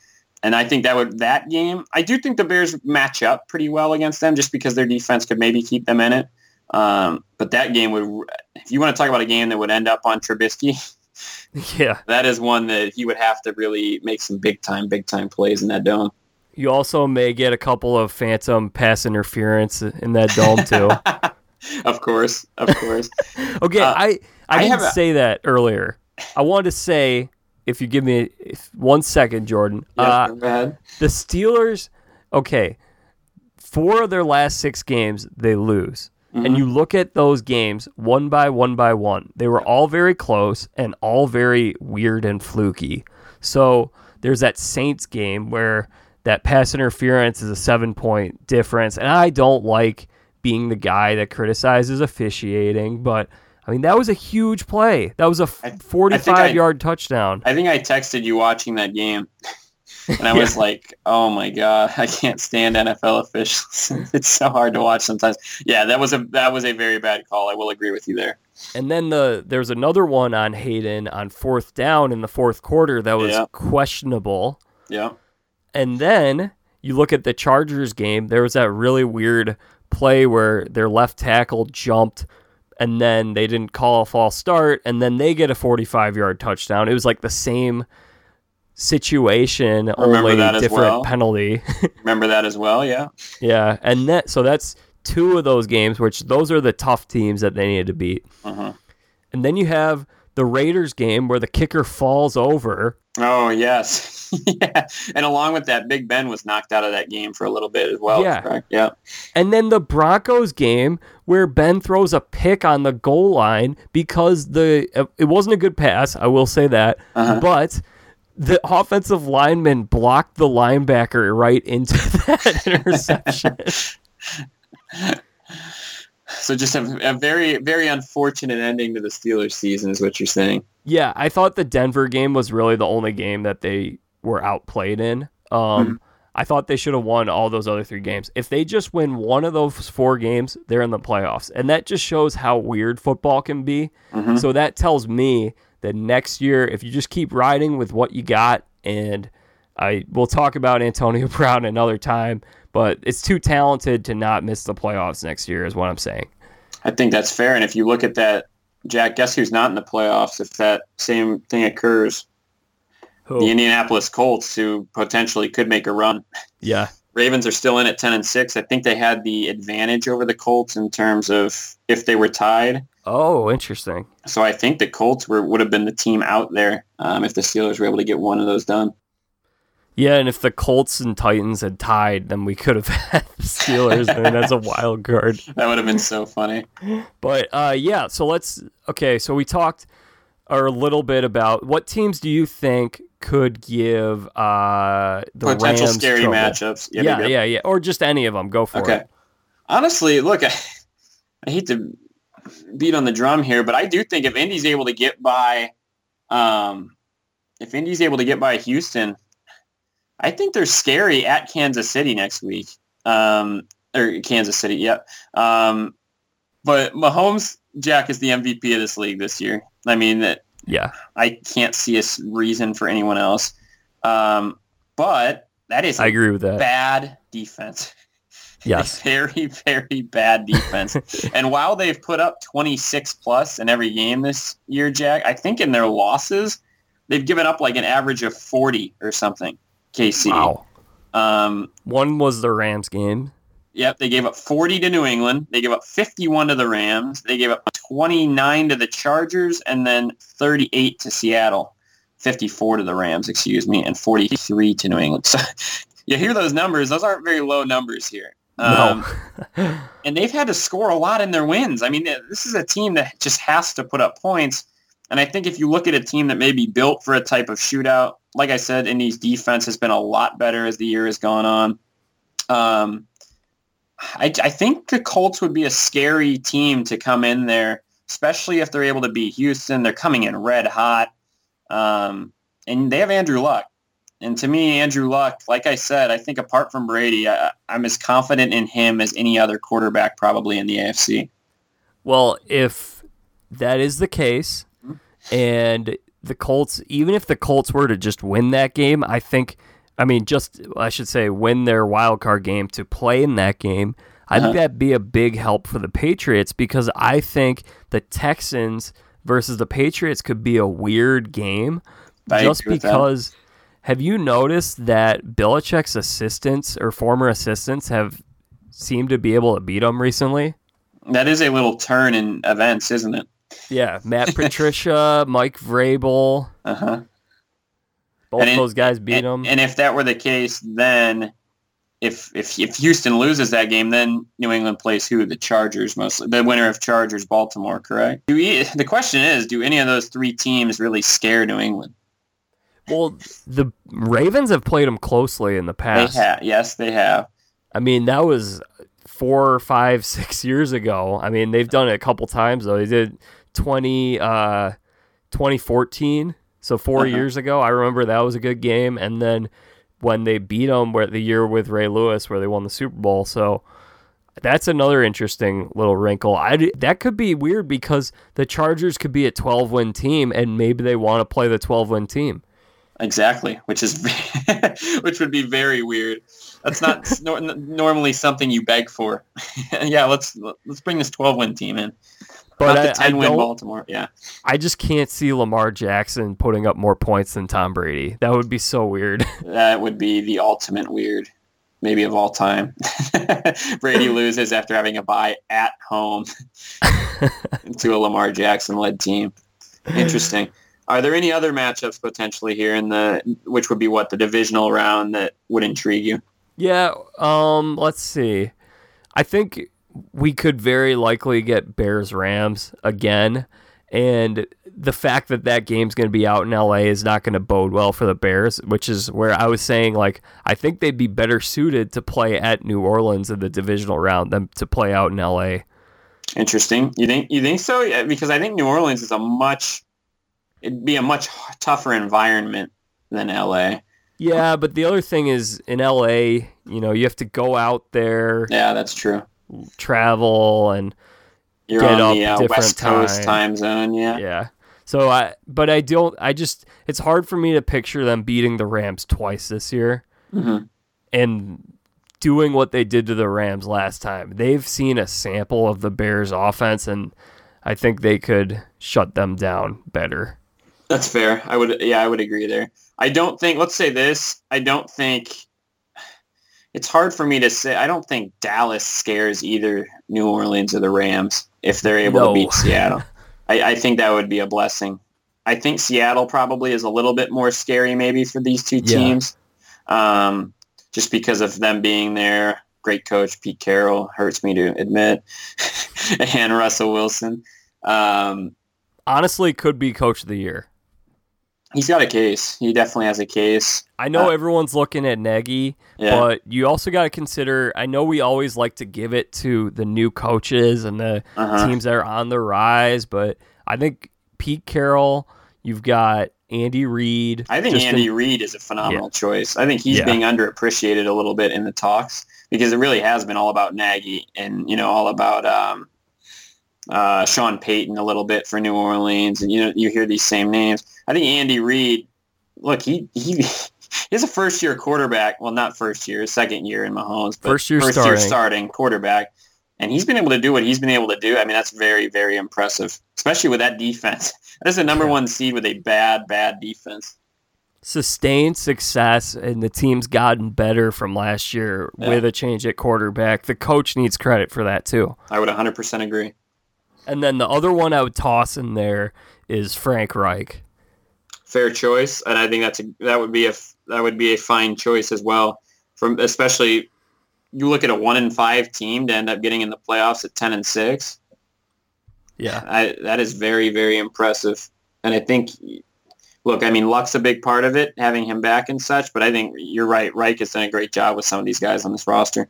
And I think that would that game, I do think the Bears match up pretty well against them just because their defense could maybe keep them in it. Um, but that game would, if you want to talk about a game that would end up on Trubisky, Yeah. that is one that he would have to really make some big time, big time plays in that dome. You also may get a couple of phantom pass interference in that dome too. of course, of course. Okay, Uh, I I, I didn't a- say that earlier. I wanted to say if you give me if, one second, Jordan. Yeah, uh, the Steelers, okay, four of their last six games they lose. Mm-hmm. And you look at those games one by one by one. They were all very close and all very weird and fluky. So there's that Saints game where that pass interference is a seven point difference. And I don't like being the guy that criticizes officiating, but I mean, that was a huge play. That was a 45 I- yard touchdown. I think I texted you watching that game, and I was like, "Oh my god, I can't stand NFL officials. it's so hard to watch sometimes." Yeah, that was a that was a very bad call. I will agree with you there. And then the there's another one on Haden on fourth down in the fourth quarter that was Yeah. questionable. Yeah, And then you look at the Chargers game, there was that really weird play where their left tackle jumped and then they didn't call a false start, and then they get a 45 yard touchdown. It was like the same situation, Remember only that as different well. penalty. Remember that as well, yeah. yeah, and that so that's two of those games, which those are the tough teams that they needed to beat. Uh-huh. And then you have the Raiders game where the kicker falls over. Oh yes, yeah. And along with that, Big Ben was knocked out of that game for a little bit as well. Yeah. correct? yeah. And then the Broncos game where Ben throws a pick on the goal line because the it wasn't a good pass, I will say that, Uh-huh. but the offensive lineman blocked the linebacker right into that interception. So just a, a very, very unfortunate ending to the Steelers season is what you're saying. yeah, I thought the Denver game was really the only game that they were outplayed in. Um, I thought they should have won all those other three games. If they just win one of those four games, they're in the playoffs. And that just shows how weird football can be. Mhm. So that tells me that next year, if you just keep riding with what you got, and I will talk about Antonio Brown another time, but it's too talented to not miss the playoffs next year, is what I'm saying. I think that's fair. And if you look at that, Jack, guess who's not in the playoffs if that same thing occurs? Who? The Indianapolis Colts, who potentially could make a run. yeah. Ravens are still in at 10 and 6. I think they had the advantage over the Colts in terms of if they were tied. Oh, interesting. So I think the Colts were would have been the team out there um, if the Steelers were able to get one of those done. Yeah, and if the Colts and Titans had tied, then we could have had the Steelers, and that's a wild card. That would have been so funny. But uh, yeah, so let's. Okay, so we talked a little bit about what teams do you think could give uh, the Potential Rams scary trouble? matchups. Yeah, maybe yeah, yeah, or just any of them. Go for Okay. it. Honestly, look, I, I hate to beat on the drum here, but I do think if Indy's able to get by, um, if Indy's able to get by Houston, I think they're scary at Kansas City next week. Um, or Kansas City, yep. Um, but Mahomes, Jack, is the MVP of this league this year. I mean, that Yeah, I can't see a reason for anyone else. Um, but that is I agree with that. bad defense. Yes. very, very bad defense. and while they've put up 26 plus in every game this year, Jack, I think in their losses, they've given up like an average of 40 or something. KC. Wow. Um, One was the Rams game. Yep, they gave up 40 to New England. They gave up 51 to the Rams. They gave up 29 to the Chargers and then 38 to Seattle. 54 to the Rams, excuse me, and 43 to New England. So you hear those numbers, those aren't very low numbers here. Um, No. and they've had to score a lot in their wins. I mean, this is a team that just has to put up points. And I think if you look at a team that may be built for a type of shootout, like I said, Indy's defense has been a lot better as the year has gone on. Um, I, I think the Colts would be a scary team to come in there, especially if they're able to beat Houston. They're coming in red hot. Um, and they have Andrew Luck. And to me, Andrew Luck, like I said, I think apart from Brady, I, I'm as confident in him as any other quarterback probably in the AFC. Well, if that is the case, and the Colts, even if the Colts were to just win that game, I think, I mean, just, I should say, win their wild card game to play in that game, I think Uh-huh. that'd be a big help for the Patriots because I think the Texans versus the Patriots could be a weird game I just that. because. Have you noticed that Belichick's assistants or former assistants have seemed to be able to beat him recently? That is a little turn in events, isn't it? Yeah, Matt Patricia, Mike Vrabel, Uh-huh. both And it- those guys beat and, him. and if that were the case, then if if if Houston loses that game, then New England plays who? The Chargers mostly. The winner of Chargers Baltimore, correct? Do we, the question is, do any of those three teams really scare New England? well, the Ravens have played them closely in the past. They have. Yes, they have. I mean, that was four, five, six years ago. I mean, they've done it a couple times though. They did 20, uh, 2014, so 4 Uh-huh. years ago. I remember that was a good game, and then when they beat them, where the year with Ray Lewis, where they won the Super Bowl. So that's another interesting little wrinkle. I that could be weird because the Chargers could be a 12 win team, and maybe they want to play the 12 win team. Exactly, which is which would be very weird. That's not nor- normally something you beg for. yeah, let's let's bring this 12 win team in. But Not I, the 10 I win Baltimore. Yeah. I just can't see Lamar Jackson putting up more points than Tom Brady. That would be so weird. That would be the ultimate weird, maybe of all time. Brady loses after having a bye at home to a Lamar Jackson led team. Interesting. Are there any other matchups potentially here in the which would be what the divisional round that would intrigue you? yeah. Um. Let's see. I think we could very likely get Bears Rams again, and the fact that that game's going to be out in LA is not going to bode well for the Bears, which is where I was saying like I think they'd be better suited to play at New Orleans in the divisional round than to play out in LA. Interesting. You think you think so? Yeah, because I think New Orleans is a much it'd be a much tougher environment than LA. Yeah, but the other thing is in LA, you know, you have to go out there, Yeah, that's true. Travel, and You're Get on up the uh, different West Coast time. time zone. Yeah. yeah. So I, but I don't. I just, it's hard for me to picture them beating the Rams twice this year Mhm. and doing what they did to the Rams last time. They've seen a sample of the Bears' offense, and I think they could shut them down better. That's fair. I would, yeah, I would agree there. I don't think. Let's say this. I don't think. It's hard for me to say. I don't think Dallas scares either New Orleans or the Rams if they're able No. to beat Seattle. I, I think that would be a blessing. I think Seattle probably is a little bit more scary maybe for these two Yeah. teams, um, just because of them being there. Great coach Pete Carroll hurts me to admit, and Russell Wilson. Um, Honestly, could be coach of the year. He's got a case. He definitely has a case. I know Uh, everyone's looking at Nagy, Yeah. but you also got to consider. I know we always like to give it to the new coaches and the Uh-huh. teams that are on the rise, but I think Pete Carroll, you've got Andy Reid. I think Andy Reid is a phenomenal choice. I think he's Yeah. being underappreciated a little bit in the talks because it really has been all about Nagy and you know all about um, uh, Sean Payton a little bit for New Orleans, and you know you hear these same names. I think Andy Reid, look, he he. He's a first year quarterback. Well, not first year, second year in Mahomes, but First year year starting. starting quarterback. And he's been able to do what he's been able to do. I mean, that's very, very impressive, especially with that defense. That is the number one seed with a bad, bad defense. sustained success, and the team's gotten better from last year Yeah. with a change at quarterback. The coach needs credit for that too. I would 100% agree. And then the other one I would toss in there is Frank Reich. Fair choice, and I think that's a, that would be a that would be a fine choice as well. From especially, you look at a one and five team to end up getting in the playoffs at ten and six. Yeah. I, that is very very impressive, and I think. Look, I mean, luck's a big part of it, having him back and such. But I think you're right. Reich has done a great job with some of these guys on this roster.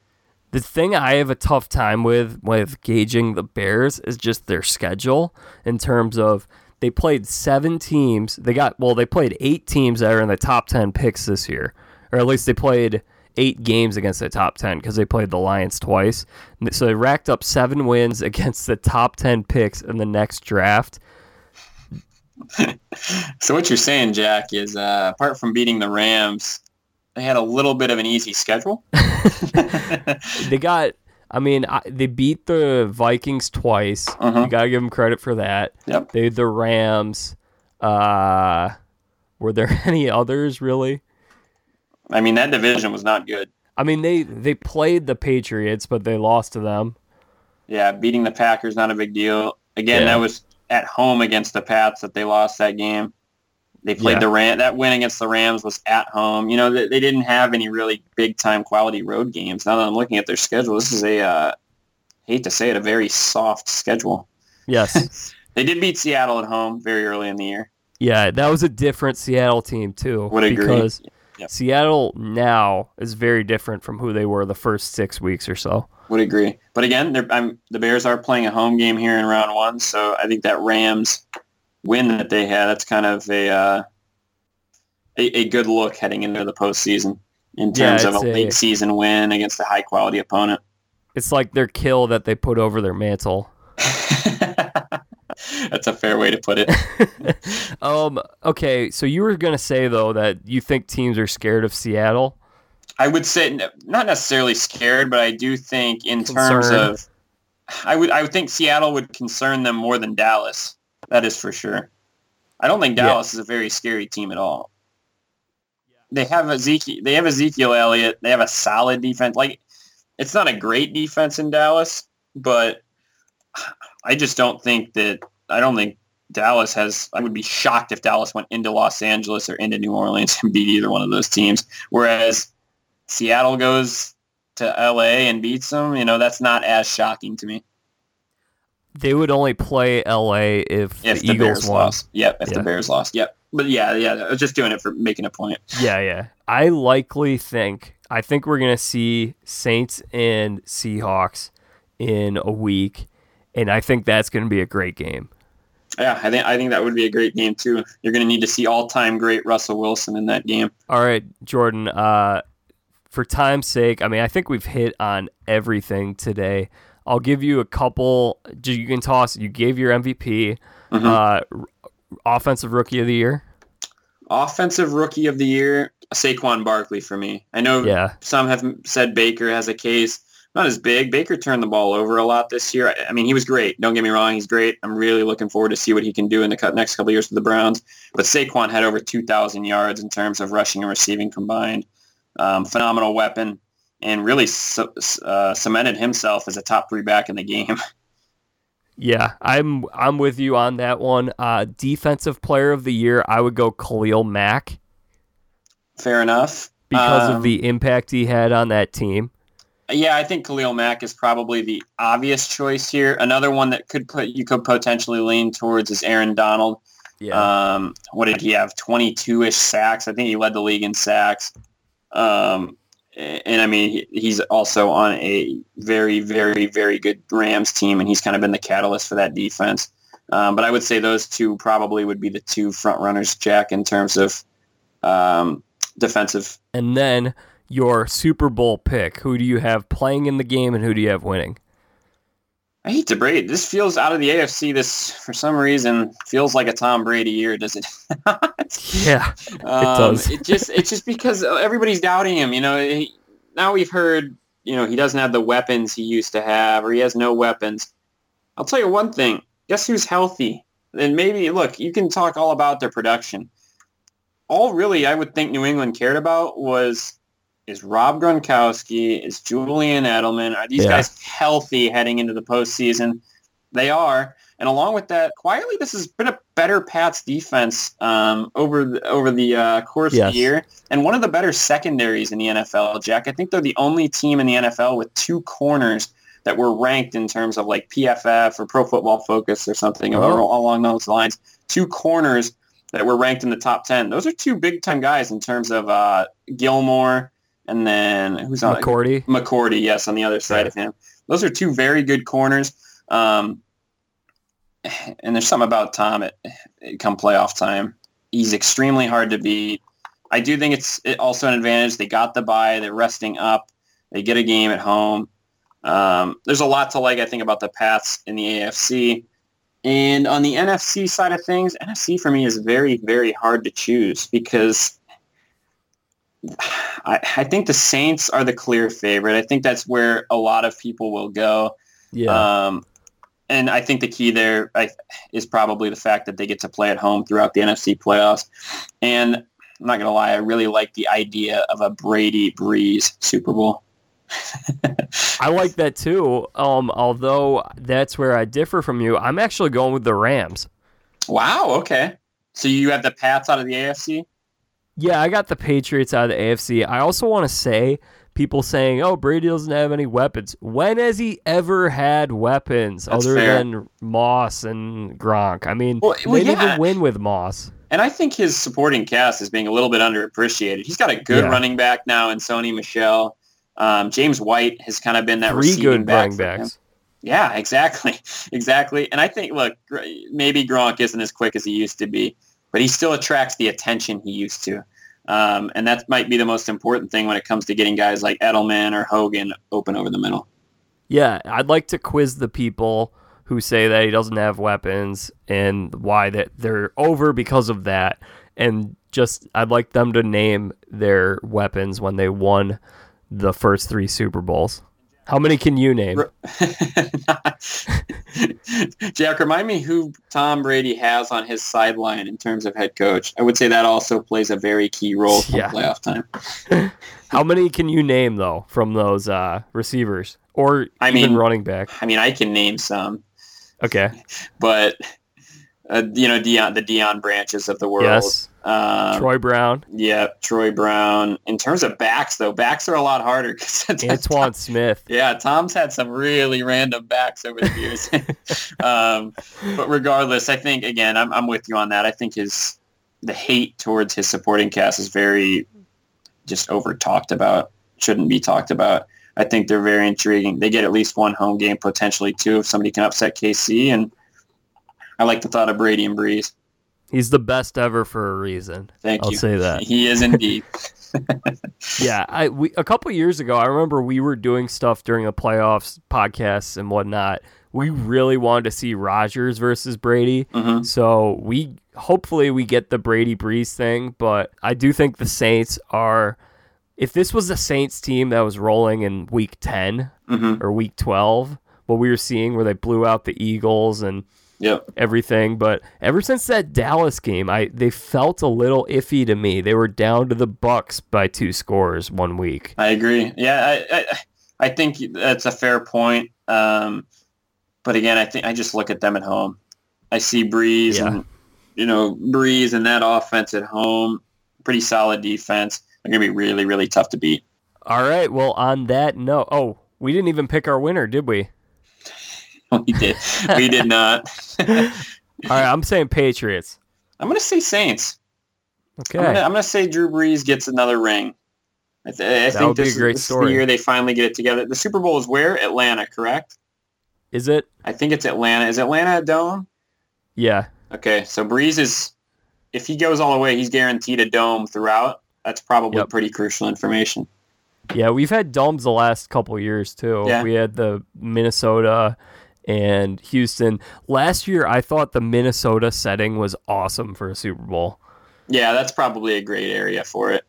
The thing I have a tough time with with gauging the Bears is just their schedule in terms of they played seven teams. They got well, they played eight teams that are in the top ten picks this year, or at least they played eight games against the top ten because they played the Lions twice. So they racked up seven wins against the top ten picks in the next draft. So what you're saying, Jack, is uh, apart from beating the Rams, they had a little bit of an easy schedule. They got. I mean, I, they beat the Vikings twice. Uh-huh. You gotta give them credit for that. Yep. They the Rams. Uh, were there any others really? I mean, that division was not good. I mean, they they played the Patriots, but they lost to them. Yeah, beating the Packers not a big deal. Again, Yeah. that was at home against the Pats that they lost that game. They played Yeah. the Ram. That win against the Rams was at home. You know, they, they didn't have any really big time quality road games. Now that I'm looking at their schedule, this is a uh, hate to say it, a very soft schedule. Yes, They did beat Seattle at home very early in the year. yeah, that was a different Seattle team too. Would agree. because Yep. Seattle now is very different from who they were the first six weeks or so. Would agree. But again, they're, I'm, the Bears are playing a home game here in round one, so I think that Rams win that they had, that's kind of a uh, a, a good look heading into the postseason in Yeah, terms of a a- late season win against a high quality opponent. It's like their kill that they put over their mantle. that's a fair way to put it. um. Okay. So you were gonna say though that you think teams are scared of Seattle. I would say not necessarily scared, but I do think in terms of I would I would think Seattle would concern them more than Dallas. That is for sure. I don't think Dallas yeah. is a very scary team at all. They have Ezekiel. They have Ezekiel Elliott. They have a solid defense. Like it's not a great defense in Dallas, but I just don't think that. I don't think Dallas has. I would be shocked if Dallas went into Los Angeles or into New Orleans and beat either one of those teams. Whereas Seattle goes to LA and beats them, you know, that's not as shocking to me. They would only play LA if, if the, the, Eagles Bears won. lost. Yep, if yeah. the Bears lost. Yep. But yeah, yeah, I was just doing it for making a point. Yeah, yeah. I likely think I think we're gonna see Saints and Seahawks in a week, and I think that's gonna be a great game. Yeah, I think I think that would be a great game too. You're going to need to see all-time great Russell Wilson in that game. All right, Jordan. Uh, for time's sake, I mean, I think we've hit on everything today. I'll give you a couple. You can toss. You gave your MVP. Mm-hmm. Uh, offensive rookie of the year. Offensive rookie of the year, Saquon Barkley for me. I know yeah. some have said Baker has a case. Not as big. Baker turned the ball over a lot this year. I mean, he was great. Don't get me wrong. He's great. I'm really looking forward to see what he can do in the next couple years for the Browns. But Saquon had over 2,000 yards in terms of rushing and receiving combined um, phenomenal weapon, and really uh, cemented himself as a top three back in the game. Yeah, I'm I'm with you on that one. Uh, defensive player of the year, I would go Khalil Mack. Fair enough. Because um, of the impact he had on that team. Yeah, I think Khalil Mack is probably the obvious choice here. Another one that could put you could potentially lean towards is Aaron Donald. Yeah. Um, what did he have? Twenty two ish sacks. I think he led the league in sacks. Um, and I mean, he's also on a very, very, very good Rams team, and he's kind of been the catalyst for that defense. Um, but I would say those two probably would be the two front runners, Jack, in terms of um, defensive. And then your Super Bowl pick. Who do you have playing in the game, and who do you have winning? I hate to break This feels out of the AFC. This, for some reason, feels like a Tom Brady year, does it? yeah, it um, does. it just, it's just because everybody's doubting him. You know, he, now we've heard, you know, he doesn't have the weapons he used to have, or he has no weapons. I'll tell you one thing. Guess who's healthy? And maybe, look, you can talk all about their production. All really I would think New England cared about was is Rob Gronkowski, is Julian Edelman. Are these yeah. guys healthy heading into the postseason? They are. And along with that, quietly, this has been a better Pats defense um, over the, over the uh, course yes. of the year, and one of the better secondaries in the NFL. Jack, I think they're the only team in the NFL with two corners that were ranked in terms of like PFF or Pro Football Focus or something oh. along those lines. Two corners that were ranked in the top ten. Those are two big time guys in terms of uh, Gilmore and then who's on McCourty? McCourty, yes, on the other side yeah. of him. Those are two very good corners. Um, and there's something about Tom at, come playoff time. He's extremely hard to beat. I do think it's also an advantage. They got the bye. They're resting up. They get a game at home. Um, there's a lot to like, I think, about the Pats in the AFC. And on the NFC side of things, NFC for me is very, very hard to choose because I, I, think the Saints are the clear favorite. I think that's where a lot of people will go. Yeah. Um, and I think the key there I, is probably the fact that they get to play at home throughout the NFC playoffs. And I'm not going to lie, I really like the idea of a Brady Brees Super Bowl. I like that too. Um, although that's where I differ from you. I'm actually going with the Rams. Wow. Okay. So you have the Pats out of the AFC? Yeah, I got the Patriots out of the AFC. I also want to say people saying, "Oh, Brady doesn't have any weapons." When has he ever had weapons That's other fair. than Moss and Gronk? I mean, well, well, they didn't win with Moss. And I think his supporting cast is being a little bit underappreciated. He's got a good yeah. running back now in Sony Michel. Um, James White has kind of been that Three good back running backs. Him. Yeah, exactly, exactly. And I think, look, maybe Gronk isn't as quick as he used to be, but he still attracts the attention he used to. Um, and that might be the most important thing when it comes to getting guys like Edelman or Hogan open over the middle. Yeah, I'd like to quiz the people who say that he doesn't have weapons and why that they're over because of that. And just I'd like them to name their weapons when they won the first three Super Bowls. How many can you name? Jack, remind me who Tom Brady has on his sideline in terms of head coach. I would say that also plays a very key role for Yeah. playoff time. How many can you name though from those uh, receivers or I even mean- running back? I mean, I can name some, Okay. but uh, you know, Deion, the Deion Branches of the world. Yes. Um, Troy Brown, Yeah, Troy Brown. In terms of backs, though, backs are a lot harder because Antowain Smith. Yeah, Tom's had some really random backs over the years. um, but regardless, I think again, I'm, I'm with you on that. I think his the hate towards his supporting cast is very just over talked about. Shouldn't be talked about. I think they're very intriguing. They get at least one home game, potentially two, if somebody can upset KC. And I like the thought of Brady and Brees. He's the best ever for a reason. Thank I'll you. say that. He is indeed. Yeah, I we a couple years ago, I remember we were doing stuff during the playoffs, podcasts and whatnot. We really wanted to see Rodgers versus Brady, Mhm. so we hopefully we get the Brady Brees thing. But I do think the Saints are. If this was the Saints team that was rolling in Week Ten hmm or Week Twelve, what we were seeing where they blew out the Eagles and Yep. everything. But ever since that Dallas game, I they felt a little iffy to me. They were down to the Bucks by two scores one week. I agree. Yeah, I, I, I think that's a fair point. Um, but again, I think I just look at them at home. I see Brees Yeah. and you know Brees and that offense at home, pretty solid defense. They're gonna be really, really tough to beat. All right. Well, on that note, oh, we didn't even pick our winner, did we? we did. We did not. All right. I'm saying Patriots. I'm gonna say Saints. Okay. I'm, gonna, I'm gonna say Drew Brees gets another ring. I, th- I That think would be a this, is- great this is story. the year they finally get it together. The Super Bowl is where? Atlanta, correct? Is it? I think it's Atlanta. Is Atlanta a dome? Yeah. Okay, so Brees is, if he goes all the way, he's guaranteed a dome throughout. That's probably Yep. pretty crucial information. Yeah. We've had domes the last couple years too. Yeah. We had the Minnesota and Houston. Last year, I thought the Minnesota setting was awesome for a Super Bowl. Yeah, that's probably a great area for it.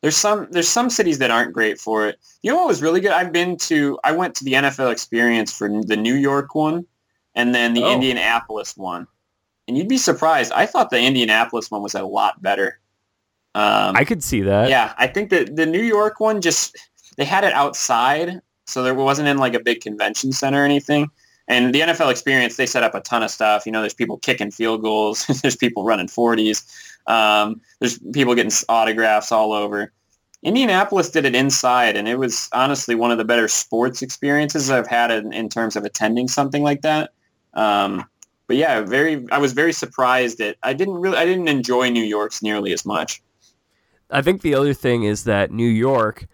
There's some there's some cities that aren't great for it. You know what was really good? I've been to I went to the NFL experience for the New York one and then the Oh. Indianapolis one. And you'd be surprised. I thought the Indianapolis one was a lot better. Um, I could see that. Yeah, I think that the New York one just they had it outside, so there wasn't in like a big convention center or anything. And the NFL experience, they set up a ton of stuff. You know, there's people kicking field goals, there's people running 40s, um, there's people getting autographs all over. Indianapolis did it inside, and it was honestly one of the better sports experiences I've had in, in terms of attending something like that. Um, but yeah, very. I was very surprised that I didn't really. I didn't enjoy New York's nearly as much. I think the other thing is that New York,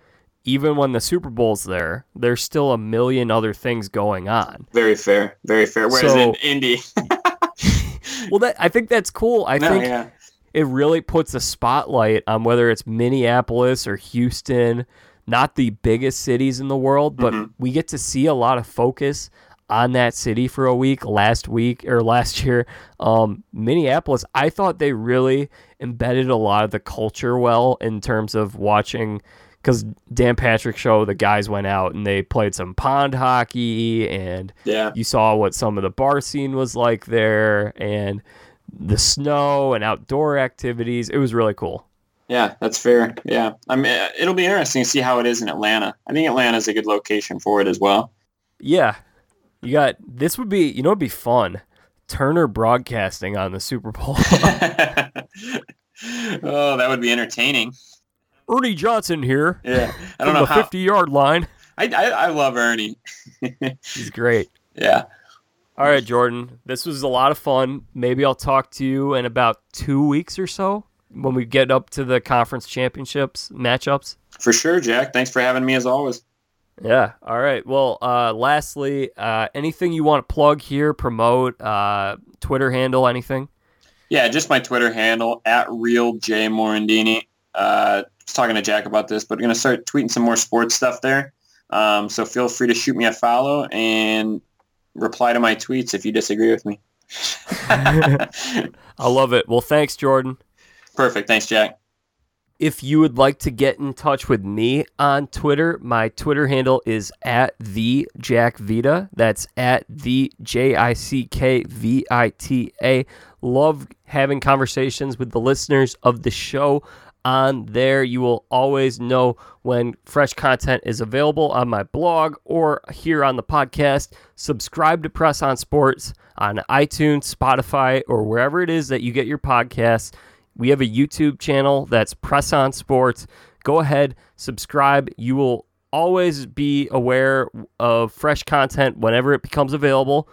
even when the Super Bowl's there, there's still a million other things going on. Very fair, very fair. Whereas So- in Indy, Well, that I think that's cool. I no, think yeah, it really puts a spotlight on whether it's Minneapolis or Houston, not the biggest cities in the world, but Mhm. we get to see a lot of focus on that city for a week last week or last year. Um, Minneapolis, I thought they really embedded a lot of the culture well in terms of watching because Dan Patrick show the guys went out and they played some pond hockey and yeah, you saw what some of the bar scene was like there and the snow and outdoor activities. It was really cool. yeah. That's fair. Yeah, I mean, it'll be interesting to see how it is in Atlanta. I think Atlanta's a good location for it as well. Yeah. You got this would be you know it'd be fun. Turner broadcasting on the Super Bowl. oh, that would be entertaining. Ernie Johnson here Yeah, I from don't know the how. 50 yard line. I, I I love Ernie. He's great. yeah, All right, Jordan. This was a lot of fun. Maybe I'll talk to you in about two weeks or so when we get up to the conference championships matchups. for sure, Jack. Thanks for having me as always. Yeah. All right. Well, uh, lastly, uh, anything you want to plug here, promote, uh, Twitter handle, anything? Yeah, just my Twitter handle at real J Morandini. Talking to Jack about this, but we're gonna start tweeting some more sports stuff there. Um, so feel free to shoot me a follow and reply to my tweets if you disagree with me. I love it. Well, thanks, Jordan. Perfect. Thanks, Jack. If you would like to get in touch with me on Twitter, my Twitter handle is at the Jack Vita. That's at the J I C K V I T A. Love having conversations with the listeners of the show on there. You will always know when fresh content is available on my blog or here on the podcast. Subscribe to Press on Sports on iTunes, Spotify, or wherever it is that you get your podcasts. We have a YouTube channel that's Press On Sports. Go ahead, subscribe. You will always be aware of fresh content whenever it becomes available.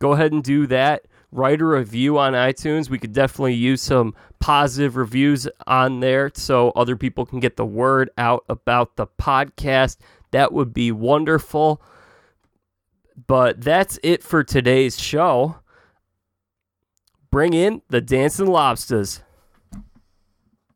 Go ahead and do that. Write a review on iTunes. We could definitely use some positive reviews on there so other people can get the word out about the podcast. That would be wonderful. But that's it for today's show. Bring in the Dancing Lobsters.